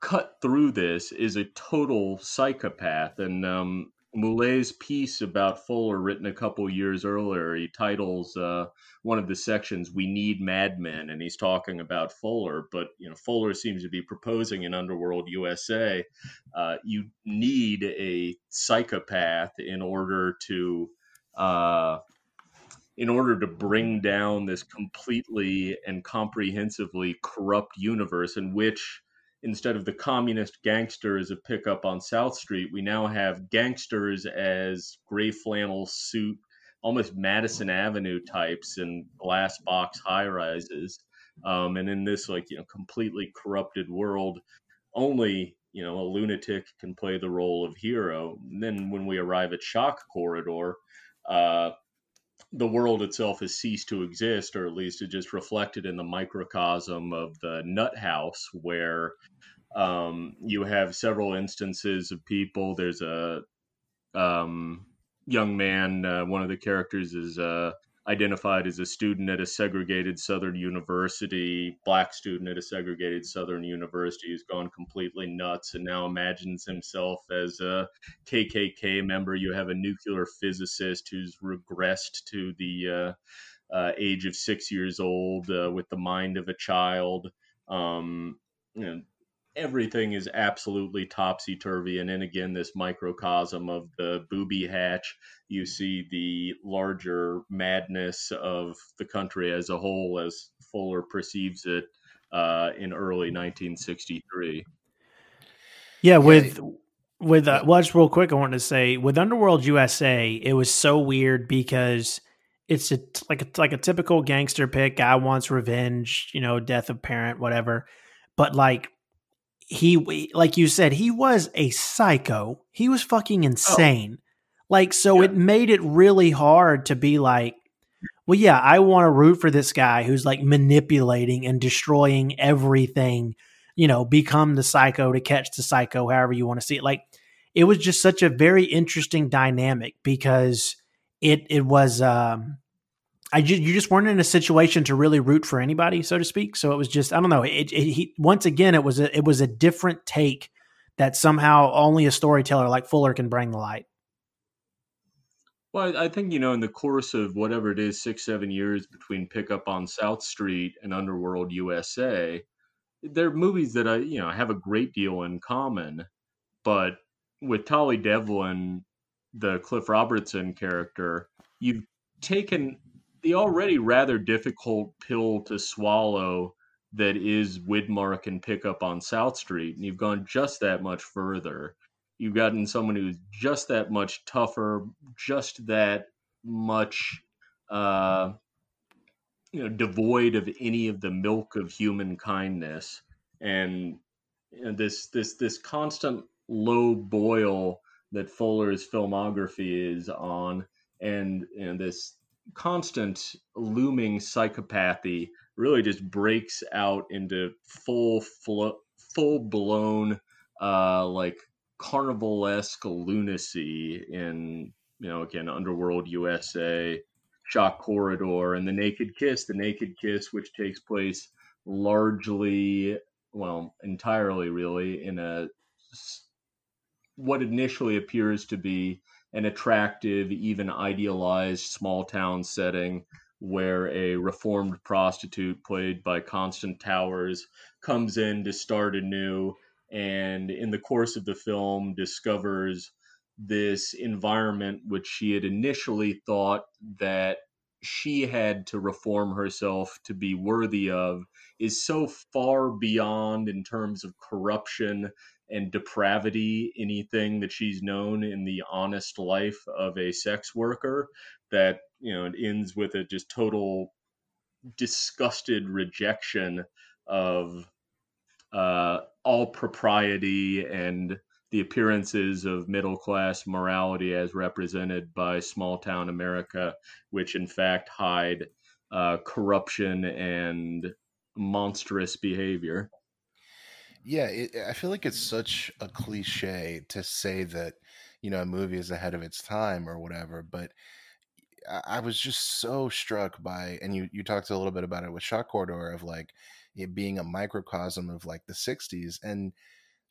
cut through this is a total psychopath. And um Moullet's piece about Fuller, written a couple years earlier, he titles uh, one of the sections "We Need Madmen," and he's talking about Fuller. But you know, Fuller seems to be proposing in Underworld USA, uh, you need a psychopath in order to uh, in order to bring down this completely and comprehensively corrupt universe in which instead of the communist gangsters of pickup on South Street, we now have gangsters as gray flannel suit, almost Madison Avenue types in glass box high rises. Um, and in this, like, you know, completely corrupted world, only, you know, a lunatic can play the role of hero. And then when we arrive at Shock Corridor, uh, the world itself has ceased to exist, or at least it just reflected in the microcosm of the nut house, where um, you have several instances of people. There's a um, young man, uh, one of the characters is uh, identified as a student at a segregated Southern university, black student at a segregated Southern university who's gone completely nuts and now imagines himself as a KKK member. You have a nuclear physicist who's regressed to the uh, uh, age of six years old uh, with the mind of a child. Um, you know, everything is absolutely topsy turvy. And then again, this microcosm of the booby hatch, you see the larger madness of the country as a whole, as Fuller perceives it uh, in early 1963. Yeah, with with uh, well, just real quick, I wanted to say with Underworld USA, it was so weird because it's a like a like a typical gangster pick. Guy wants revenge, you know, death of parent, whatever. But like he, like you said, he was a psycho. He was fucking insane. Like so, Yeah. it made it really hard to be like, well, yeah, I want to root for this guy who's like manipulating and destroying everything you know, become the psycho to catch the psycho, however you want to see it. Like it was just such a very interesting dynamic because it it was um I just, you just weren't in a situation to really root for anybody, so to speak. So it was just I don't know. It, it he, once again it was a it was a different take that somehow only a storyteller like Fuller can bring the light. Well, I think you know, in the course of whatever it is, six seven years between Pickup on South Street and Underworld USA, they're movies that I you know have a great deal in common. But with Tolly Devlin, the Cliff Robertson character, you've taken the already rather difficult pill to swallow that is Widmark and Pickup on South Street, and you've gone just that much further. You've gotten someone who's just that much tougher, just that much, uh, you know, devoid of any of the milk of human kindness, and you know, this this this constant low boil that Fuller's filmography is on, and and this constant looming psychopathy really just breaks out into full flo- full blown uh like carnival-esque lunacy in you know again underworld usa shock corridor and the naked kiss the naked kiss which takes place largely well entirely really in a what initially appears to be an attractive, even idealized small town setting where a reformed prostitute played by Constance Towers comes in to start anew and in the course of the film discovers this environment which she had initially thought that she had to reform herself to be worthy of is so far beyond in terms of corruption and depravity anything that she's known in the honest life of a sex worker that you know it ends with a just total disgusted rejection of uh, all propriety and the appearances of middle class morality as represented by small town America, which in fact hide uh, corruption and monstrous behavior. Yeah, it, I feel like it's such a cliche to say that you know a movie is ahead of its time or whatever, but I, was just so struck by, and you you talked a little bit about it with Shock Corridor of like it being a microcosm of like the '60s and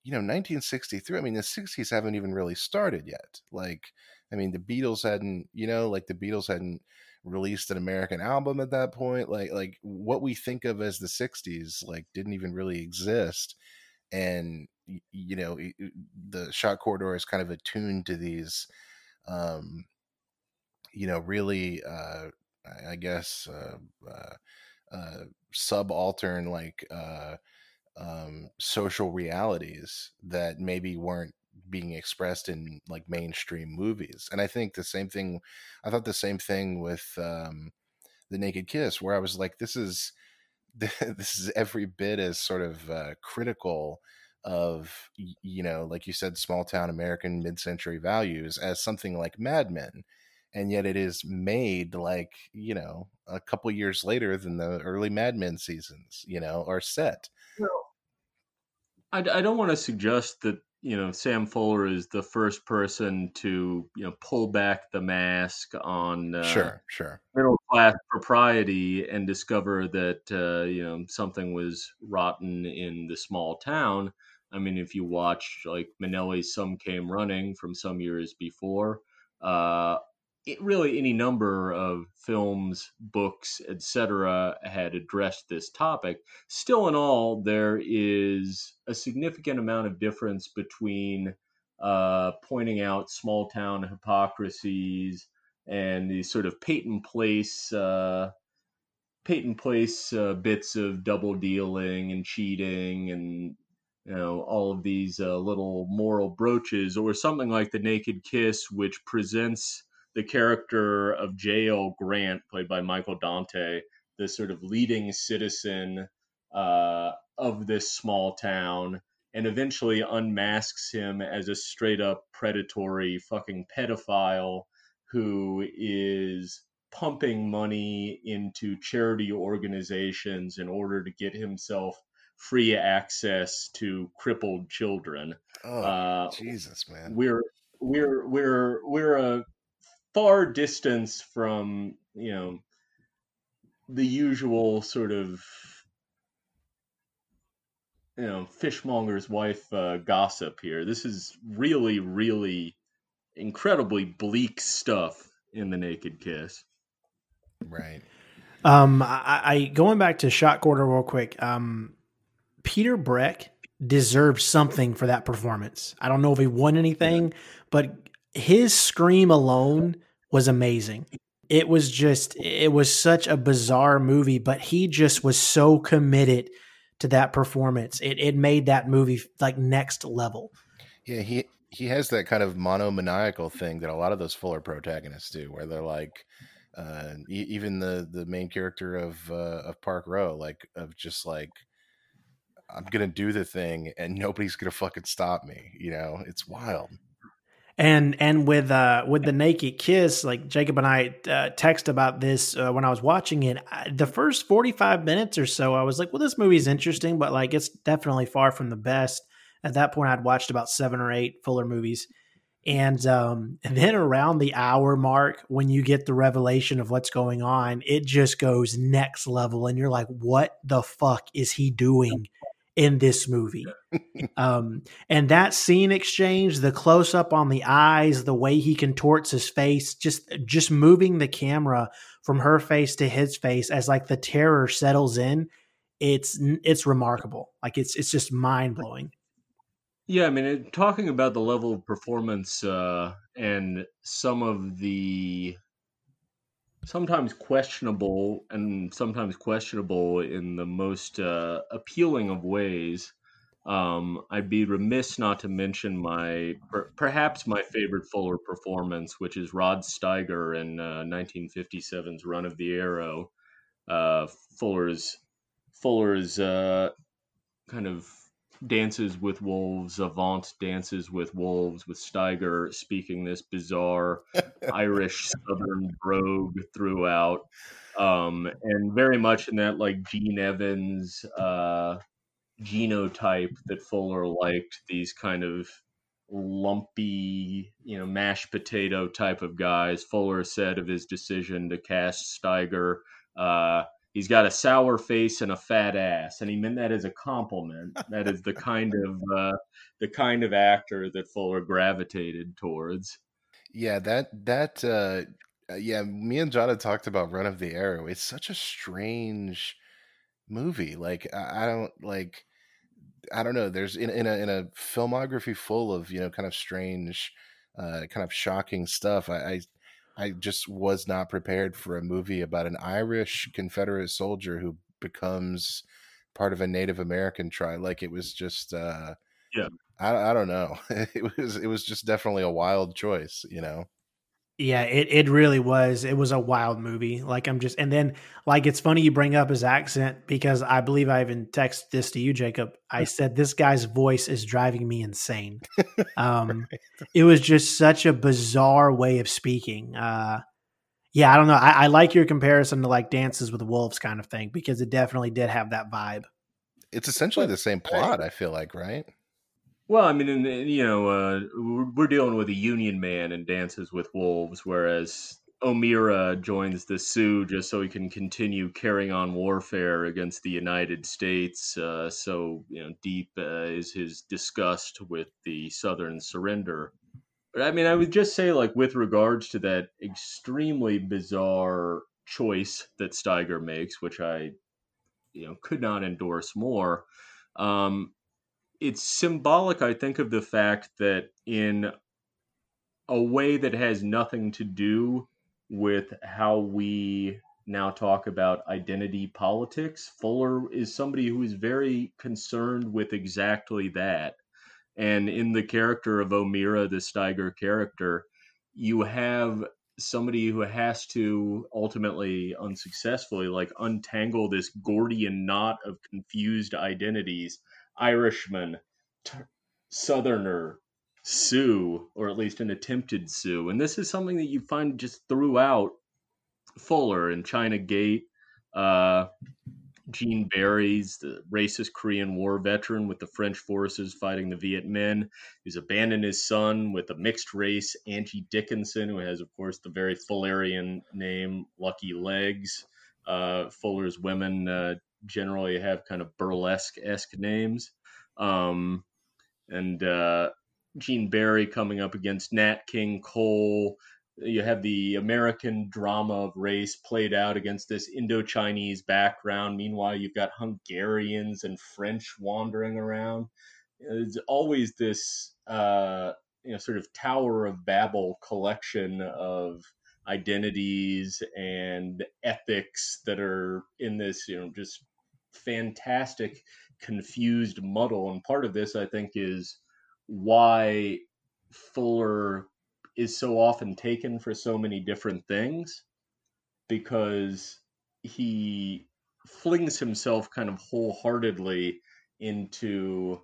you know 1963 i mean the 60s haven't even really started yet like i mean the beatles hadn't you know like the beatles hadn't released an american album at that point like like what we think of as the 60s like didn't even really exist and you know the shock corridor is kind of attuned to these um you know really uh i guess uh, uh, uh subaltern like uh um social realities that maybe weren't being expressed in like mainstream movies. And i think the same thing i thought the same thing with um the naked kiss where i was like this is (laughs) this is every bit as sort of uh, critical of you know like you said small town american mid-century values as something like mad men and yet it is made like you know a couple years later than the early mad men seasons you know are set. I, I don't want to suggest that you know sam fuller is the first person to you know pull back the mask on uh, sure sure. middle class propriety and discover that uh, you know something was rotten in the small town. I mean if you watch like Minnelli's some came running from some years before uh, really any number of films, books, etc., had addressed this topic. Still, in all, there is a significant amount of difference between uh, pointing out small town hypocrisies and these sort of Peyton Place. Uh, Peyton Place uh, bits of double dealing and cheating and you know all of these uh, little moral brooches or something like the naked kiss which presents the character of J.L. Grant, played by Michael Dante, the sort of leading citizen uh, of this small town, and eventually unmasks him as a straight up predatory fucking pedophile who is pumping money into charity organizations in order to get himself free access to crippled children. Oh, Uh, Jesus, man. we're we're we're we're a far distance from you know the usual sort of you know fishmonger's wife uh, gossip here this is really really incredibly bleak stuff in the naked kiss Right. Um, I, I going back to shock corridor real quick. Um, Peter Breck deserved something for that performance. I don't know if he won anything, but his scream alone was amazing. It was just, it was such a bizarre movie, but he just was so committed to that performance. It it made that movie like next level. Yeah, he he has that kind of monomaniacal thing that a lot of those Fuller protagonists do, where they're like, uh, e- even the the main character of uh, of Park Row, like of just like, I'm gonna do the thing and nobody's gonna fucking stop me. You know, it's wild. And and with uh with the naked kiss, like Jacob and I uh, text about this uh, when I was watching it. I, the first forty five minutes or so, I was like, "Well, this movie's interesting, but like it's definitely far from the best." At that point, I'd watched about seven or eight Fuller movies, and um, (laughs) and then around the hour mark, when you get the revelation of what's going on, it just goes next level, and you're like, "What the fuck is he doing?" In this movie. (laughs) um, and that scene exchange, the close up on the eyes, the way he contorts his face, just just moving the camera from her face to his face as like the terror settles in, it's it's remarkable. Like it's it's just mind blowing. Yeah, I mean, it, talking about the level of performance uh, and some of the sometimes questionable and sometimes questionable in the most uh, appealing of ways. Um, I'd be remiss not to mention my per- perhaps my favorite Fuller performance, which is Rod Steiger in uh, 1957's Run of the Arrow. Uh, Fuller's Fuller's uh, kind of dances with wolves, avant dances with wolves, with Steiger speaking this bizarre (laughs) Irish Southern brogue throughout, um, and very much in that like Gene Evans uh, genotype that Fuller liked. These kind of lumpy, you know, mashed potato type of guys. Fuller said of his decision to cast Steiger. Uh, he's got a sour face and a fat ass and he meant that as a compliment that is the kind of (laughs) uh, the kind of actor that fuller gravitated towards Yeah, that that uh yeah, me and John had talked about Run of the Arrow. It's such a strange movie. Like I, I don't like I don't know. There's in, in a in a filmography full of, you know, kind of strange uh kind of shocking stuff. I, I I just was not prepared for a movie about an Irish Confederate soldier who becomes part of a Native American tribe. Like it was just uh Yeah. I, I don't know. (laughs) It was it was just definitely a wild choice, you know. Yeah, it, it really was. It was a wild movie. Like I'm just and then like it's funny you bring up his accent because I believe I even texted this to you, Jacob. I (laughs) said this guy's voice is driving me insane. (laughs) Um it was just such a bizarre way of speaking. Uh yeah, I don't know. I, I like your comparison to like dances with wolves kind of thing because it definitely did have that vibe. It's essentially the same plot, I feel like, right? Well i mean you know uh, we're- dealing with a union man and dances with wolves whereas O'Meara joins the Sioux just so he can continue carrying on warfare against the United States. Uh, so, you know, deep uh, is his disgust with the Southern surrender. But I mean, I would just say, like, with regards to that extremely bizarre choice that Steiger makes, which I, you know, could not endorse more. Um, it's symbolic, I think, of the fact that in a way that has nothing to do with how we now talk about identity politics, Fuller is somebody who is very concerned with exactly that. And in the character of O'Meara, the Steiger character, you have somebody who has to ultimately unsuccessfully like untangle this Gordian knot of confused identities Irishman, t- Southerner, Sioux, or at least an attempted Sioux. And this is something that you find just throughout Fuller and China Gate. Uh, Gene Barry's the racist Korean War veteran with the French forces fighting the Viet Minh. He's abandoned his son with a mixed race, Angie Dickinson, who has, of course, the very Fullerian name Lucky Legs. Uh, Fuller's women uh, generally have kind of burlesque esque names. Um, and uh, Gene Barry coming up against Nat King Cole, you have the American drama of race played out against this Indo Chinese background. Meanwhile, you've got Hungarians and French wandering around. It's always this, uh, you know, sort of Tower of Babel collection of identities and ethics that are in this, you know, just fantastic, confused muddle. And part of this, I think, is why Fuller is so often taken for so many different things because he flings himself kind of wholeheartedly into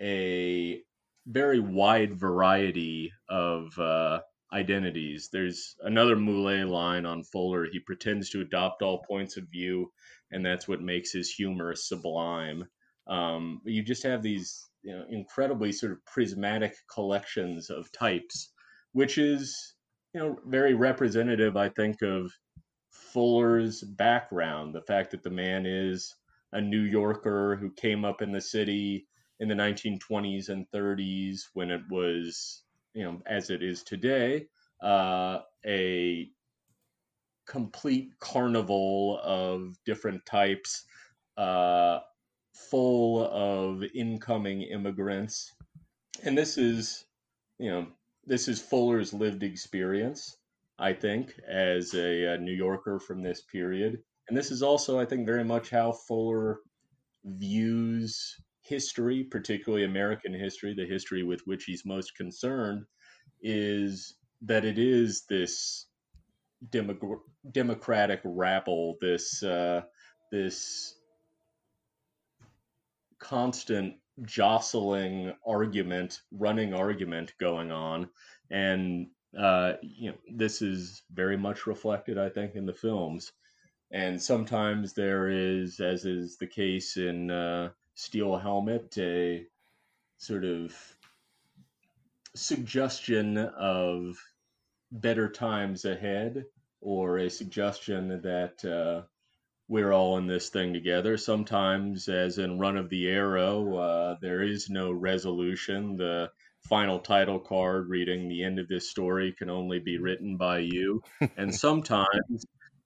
a very wide variety of uh, identities. There's another Moullet line on Fuller. He pretends to adopt all points of view, and that's what makes his humor sublime. Um, you just have these you know, incredibly sort of prismatic collections of types which is you know very representative, I think, of Fuller's background. The fact that the man is a New Yorker who came up in the city in the 1920s and 30s when it was, you know, as it is today, uh, a complete carnival of different types, uh, full of incoming immigrants. And this is, you know, this is Fuller's lived experience, I think, as a, a, New Yorker from this period. And this is also, I think, very much how Fuller views history, particularly American history, the history with which he's most concerned, is that it is this democratic rabble, this uh, this constant jostling argument, running argument going on, and uh, you know this is very much reflected, I think, in the films. And sometimes there is, as is the case in uh, Steel Helmet, a sort of suggestion of better times ahead, or a suggestion that uh, we're all in this thing together. Sometimes, as in Run of the Arrow, uh, there is no resolution. The final title card reading the end of this story can only be written by you. and (laughs) sometimes,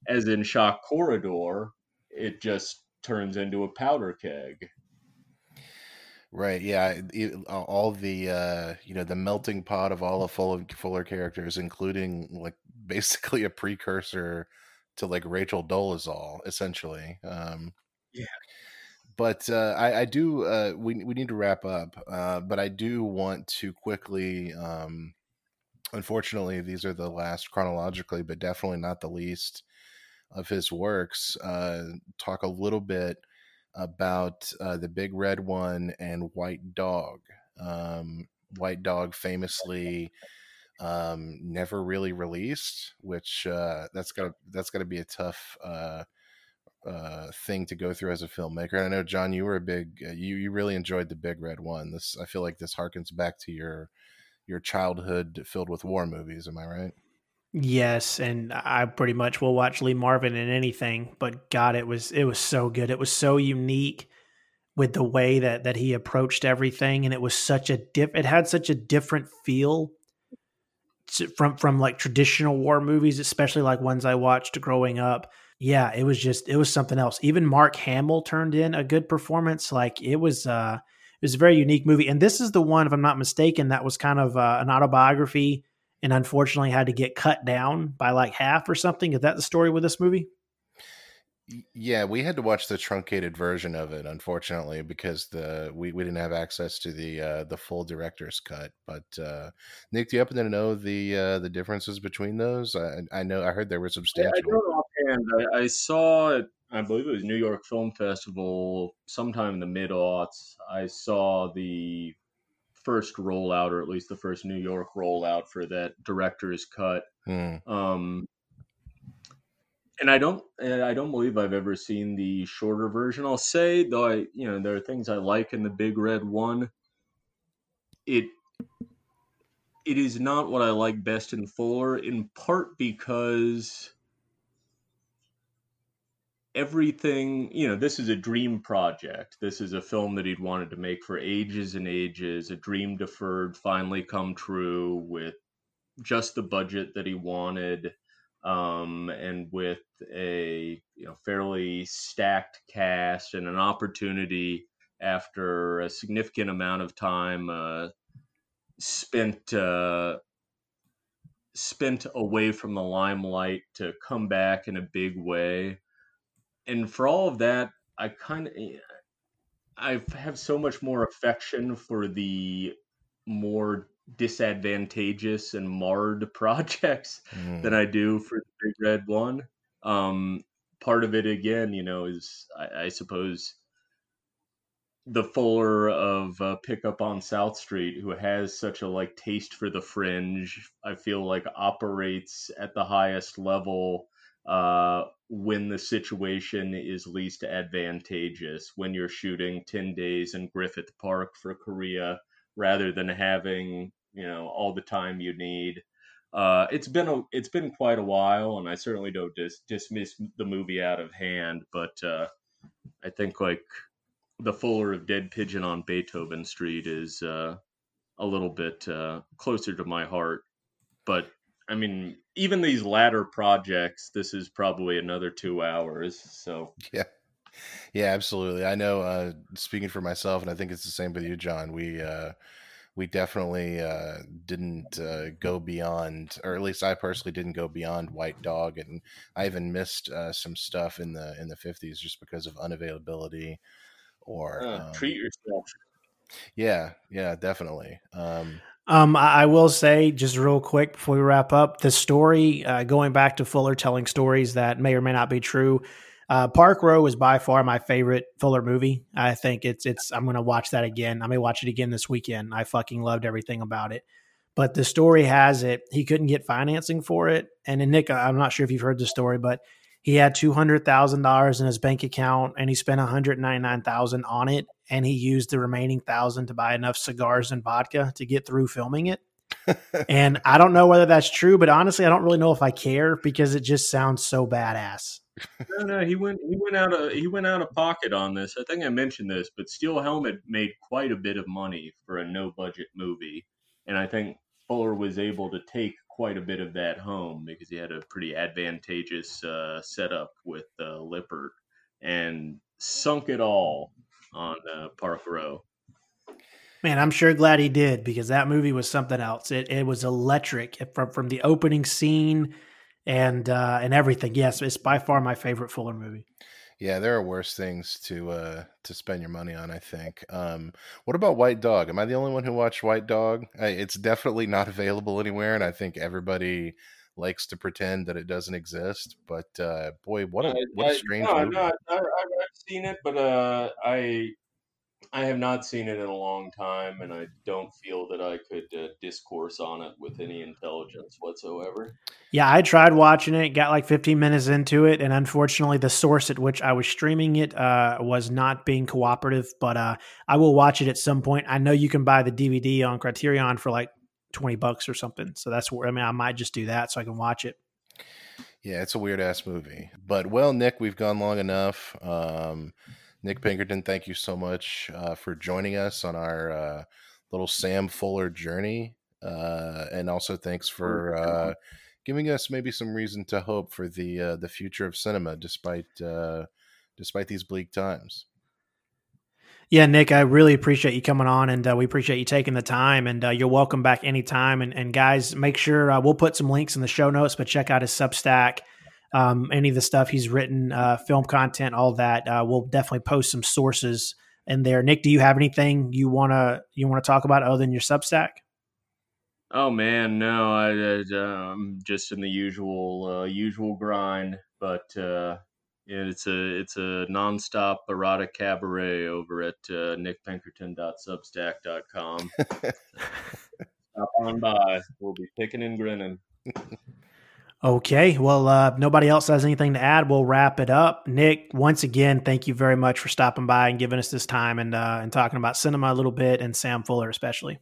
as in Shock Corridor, it just turns into a powder keg. Right. Yeah. It, all the uh, you know the melting pot of all the Fuller, Fuller characters, including like basically a precursor to like Rachel Dolezal, essentially. Um, yeah. But uh, I, I do. Uh, we we need to wrap up. Uh, but I do want to quickly. Um, unfortunately, these are the last chronologically, but definitely not the least of his works. Uh, talk a little bit about uh, the Big Red One and White Dog. Um, White Dog (laughs) famously um, never really released, which uh, that's got that's got to be a tough uh, uh, thing to go through as a filmmaker. And I know John, you were a big uh, you you really enjoyed the Big Red One. This I feel like this harkens back to your your childhood filled with war movies. Am I right? Yes, and I pretty much will watch Lee Marvin in anything. But God, it was it was so good. It was so unique with the way that that he approached everything, and it was such a diff. It had such a different feel from from like traditional war movies, especially like ones I watched growing up. Yeah, it was just it was something else. Even Mark Hamill turned in a good performance. Like it was uh it was a very unique movie. And this is the one, if I'm not mistaken, that was kind of uh, an autobiography and unfortunately had to get cut down by like half or something. Is that the story with this movie? Yeah, we had to watch the truncated version of it, unfortunately, because the we, we didn't have access to the uh, the full director's cut. But uh, Nick, do you happen to know the uh, the differences between those? I, I know I heard there were substantial. I, I. I, I saw it. I believe it was New York Film Festival sometime in the mid aughts. I saw the first rollout, or at least the first New York rollout for that director's cut. Hmm. Um, and I don't and I don't believe I've ever seen the shorter version. I'll say though I you know there are things I like in the big red one. It it is not what I like best in Fuller in part because everything you know this is a dream project this is a film that he'd wanted to make for ages and ages a dream deferred finally come true with just the budget that he wanted um, and with a you know fairly stacked cast and an opportunity after a significant amount of time uh, spent uh, spent away from the limelight to come back in a big way. And for all of that, I kind of I have so much more affection for the more disadvantageous and marred (laughs) projects Mm. than I do for the Big Red One. Um, part of it, again, you know, is I, I suppose the Fuller of uh, Pickup on South Street, who has such a like taste for the fringe, I feel like operates at the highest level uh, when the situation is least advantageous. When you're shooting ten days in Griffith Park for Korea, rather than having you know all the time you need. Uh, it's been a it's been quite a while, and I certainly don't dis- dismiss the movie out of hand, but uh, I think like the Fuller of Dead Pigeon on Beethoven Street is uh, a little bit uh, closer to my heart. But I mean, even these latter projects, this is probably another two hours. So Yeah. Yeah, absolutely. I know uh speaking for myself and I think it's the same with you, John. We uh we definitely uh didn't uh go beyond or at least I personally didn't go beyond White Dog and I even missed uh some stuff in the in the 50s just because of unavailability or uh, um, treat yourself. yeah, yeah, definitely. Um Um, I, I will say just real quick before we wrap up the story. Uh, going back to Fuller telling stories that may or may not be true. Uh, Park Row is by far my favorite Fuller movie. I think it's it's. I'm going to watch that again. I may watch it again this weekend. I fucking loved everything about it. But the story has it. He couldn't get financing for it, and then Nick, I'm not sure if you've heard the story, but he had two hundred thousand dollars in his bank account, and he spent one hundred ninety nine thousand on it, and he used the remaining thousand to buy enough cigars and vodka to get through filming it. (laughs) and I don't know whether that's true, but honestly, I don't really know if I care because it just sounds so badass. No, no, he went he went out of he went out of pocket on this. I think I mentioned this, but Steel Helmet made quite a bit of money for a no budget movie, and I think Fuller was able to take quite a bit of that home because he had a pretty advantageous uh, setup with uh, Lippert and sunk it all on uh, Park Row. Man, I'm sure glad he did because that movie was something else. It it was electric from from the opening scene and uh, and everything. Yes, it's by far my favorite Fuller movie. Yeah, there are worse things to uh to spend your money on, I think. Um what about White Dog? Am I the only one who watched White Dog? I, it's definitely (laughs) not available anywhere and I think everybody likes to pretend that it doesn't exist, but uh boy, what a what a strange no, movie. no, I, I've seen it, but uh, I I have not seen it in a long time, and I don't feel that I could uh, discourse on it with any intelligence whatsoever. Yeah, I tried watching it, got like 15 minutes into it, and unfortunately, the source at which I was streaming it uh, was not being cooperative. But uh, I will watch it at some point. I know you can buy the DVD on Criterion for like 20 bucks or something. So that's where I mean, I might just do that so I can watch it. Yeah, it's a weird ass movie. But well, Nick, we've gone long enough. Um Nick Pinkerton, thank you so much uh, for joining us on our uh, little Sam Fuller journey. Uh, and also thanks for uh, giving us maybe some reason to hope for the uh, the future of cinema despite uh, despite these bleak times. Yeah, Nick, I really appreciate you coming on, and uh, we appreciate you taking the time. And uh, you're welcome back anytime. And, and guys, make sure uh, we'll put some links in the show notes, but check out his Substack. Um, any of the stuff he's written, uh, film content, all that. Uh, we'll definitely post some sources in there. Nick, do you have anything you wanna you wanna talk about other than your Substack? Oh man, no, I, I I'm just in the usual uh, usual grind, but uh, it's a it's a nonstop erotic cabaret over at uh, nickpinkerton.substack.com. (laughs) Stop on by. We'll be picking and grinning. Okay. Well, uh, nobody else has anything to add. We'll wrap it up. Nick, once again, thank you very much for stopping by and giving us this time and uh, and talking about cinema a little bit and Sam Fuller especially.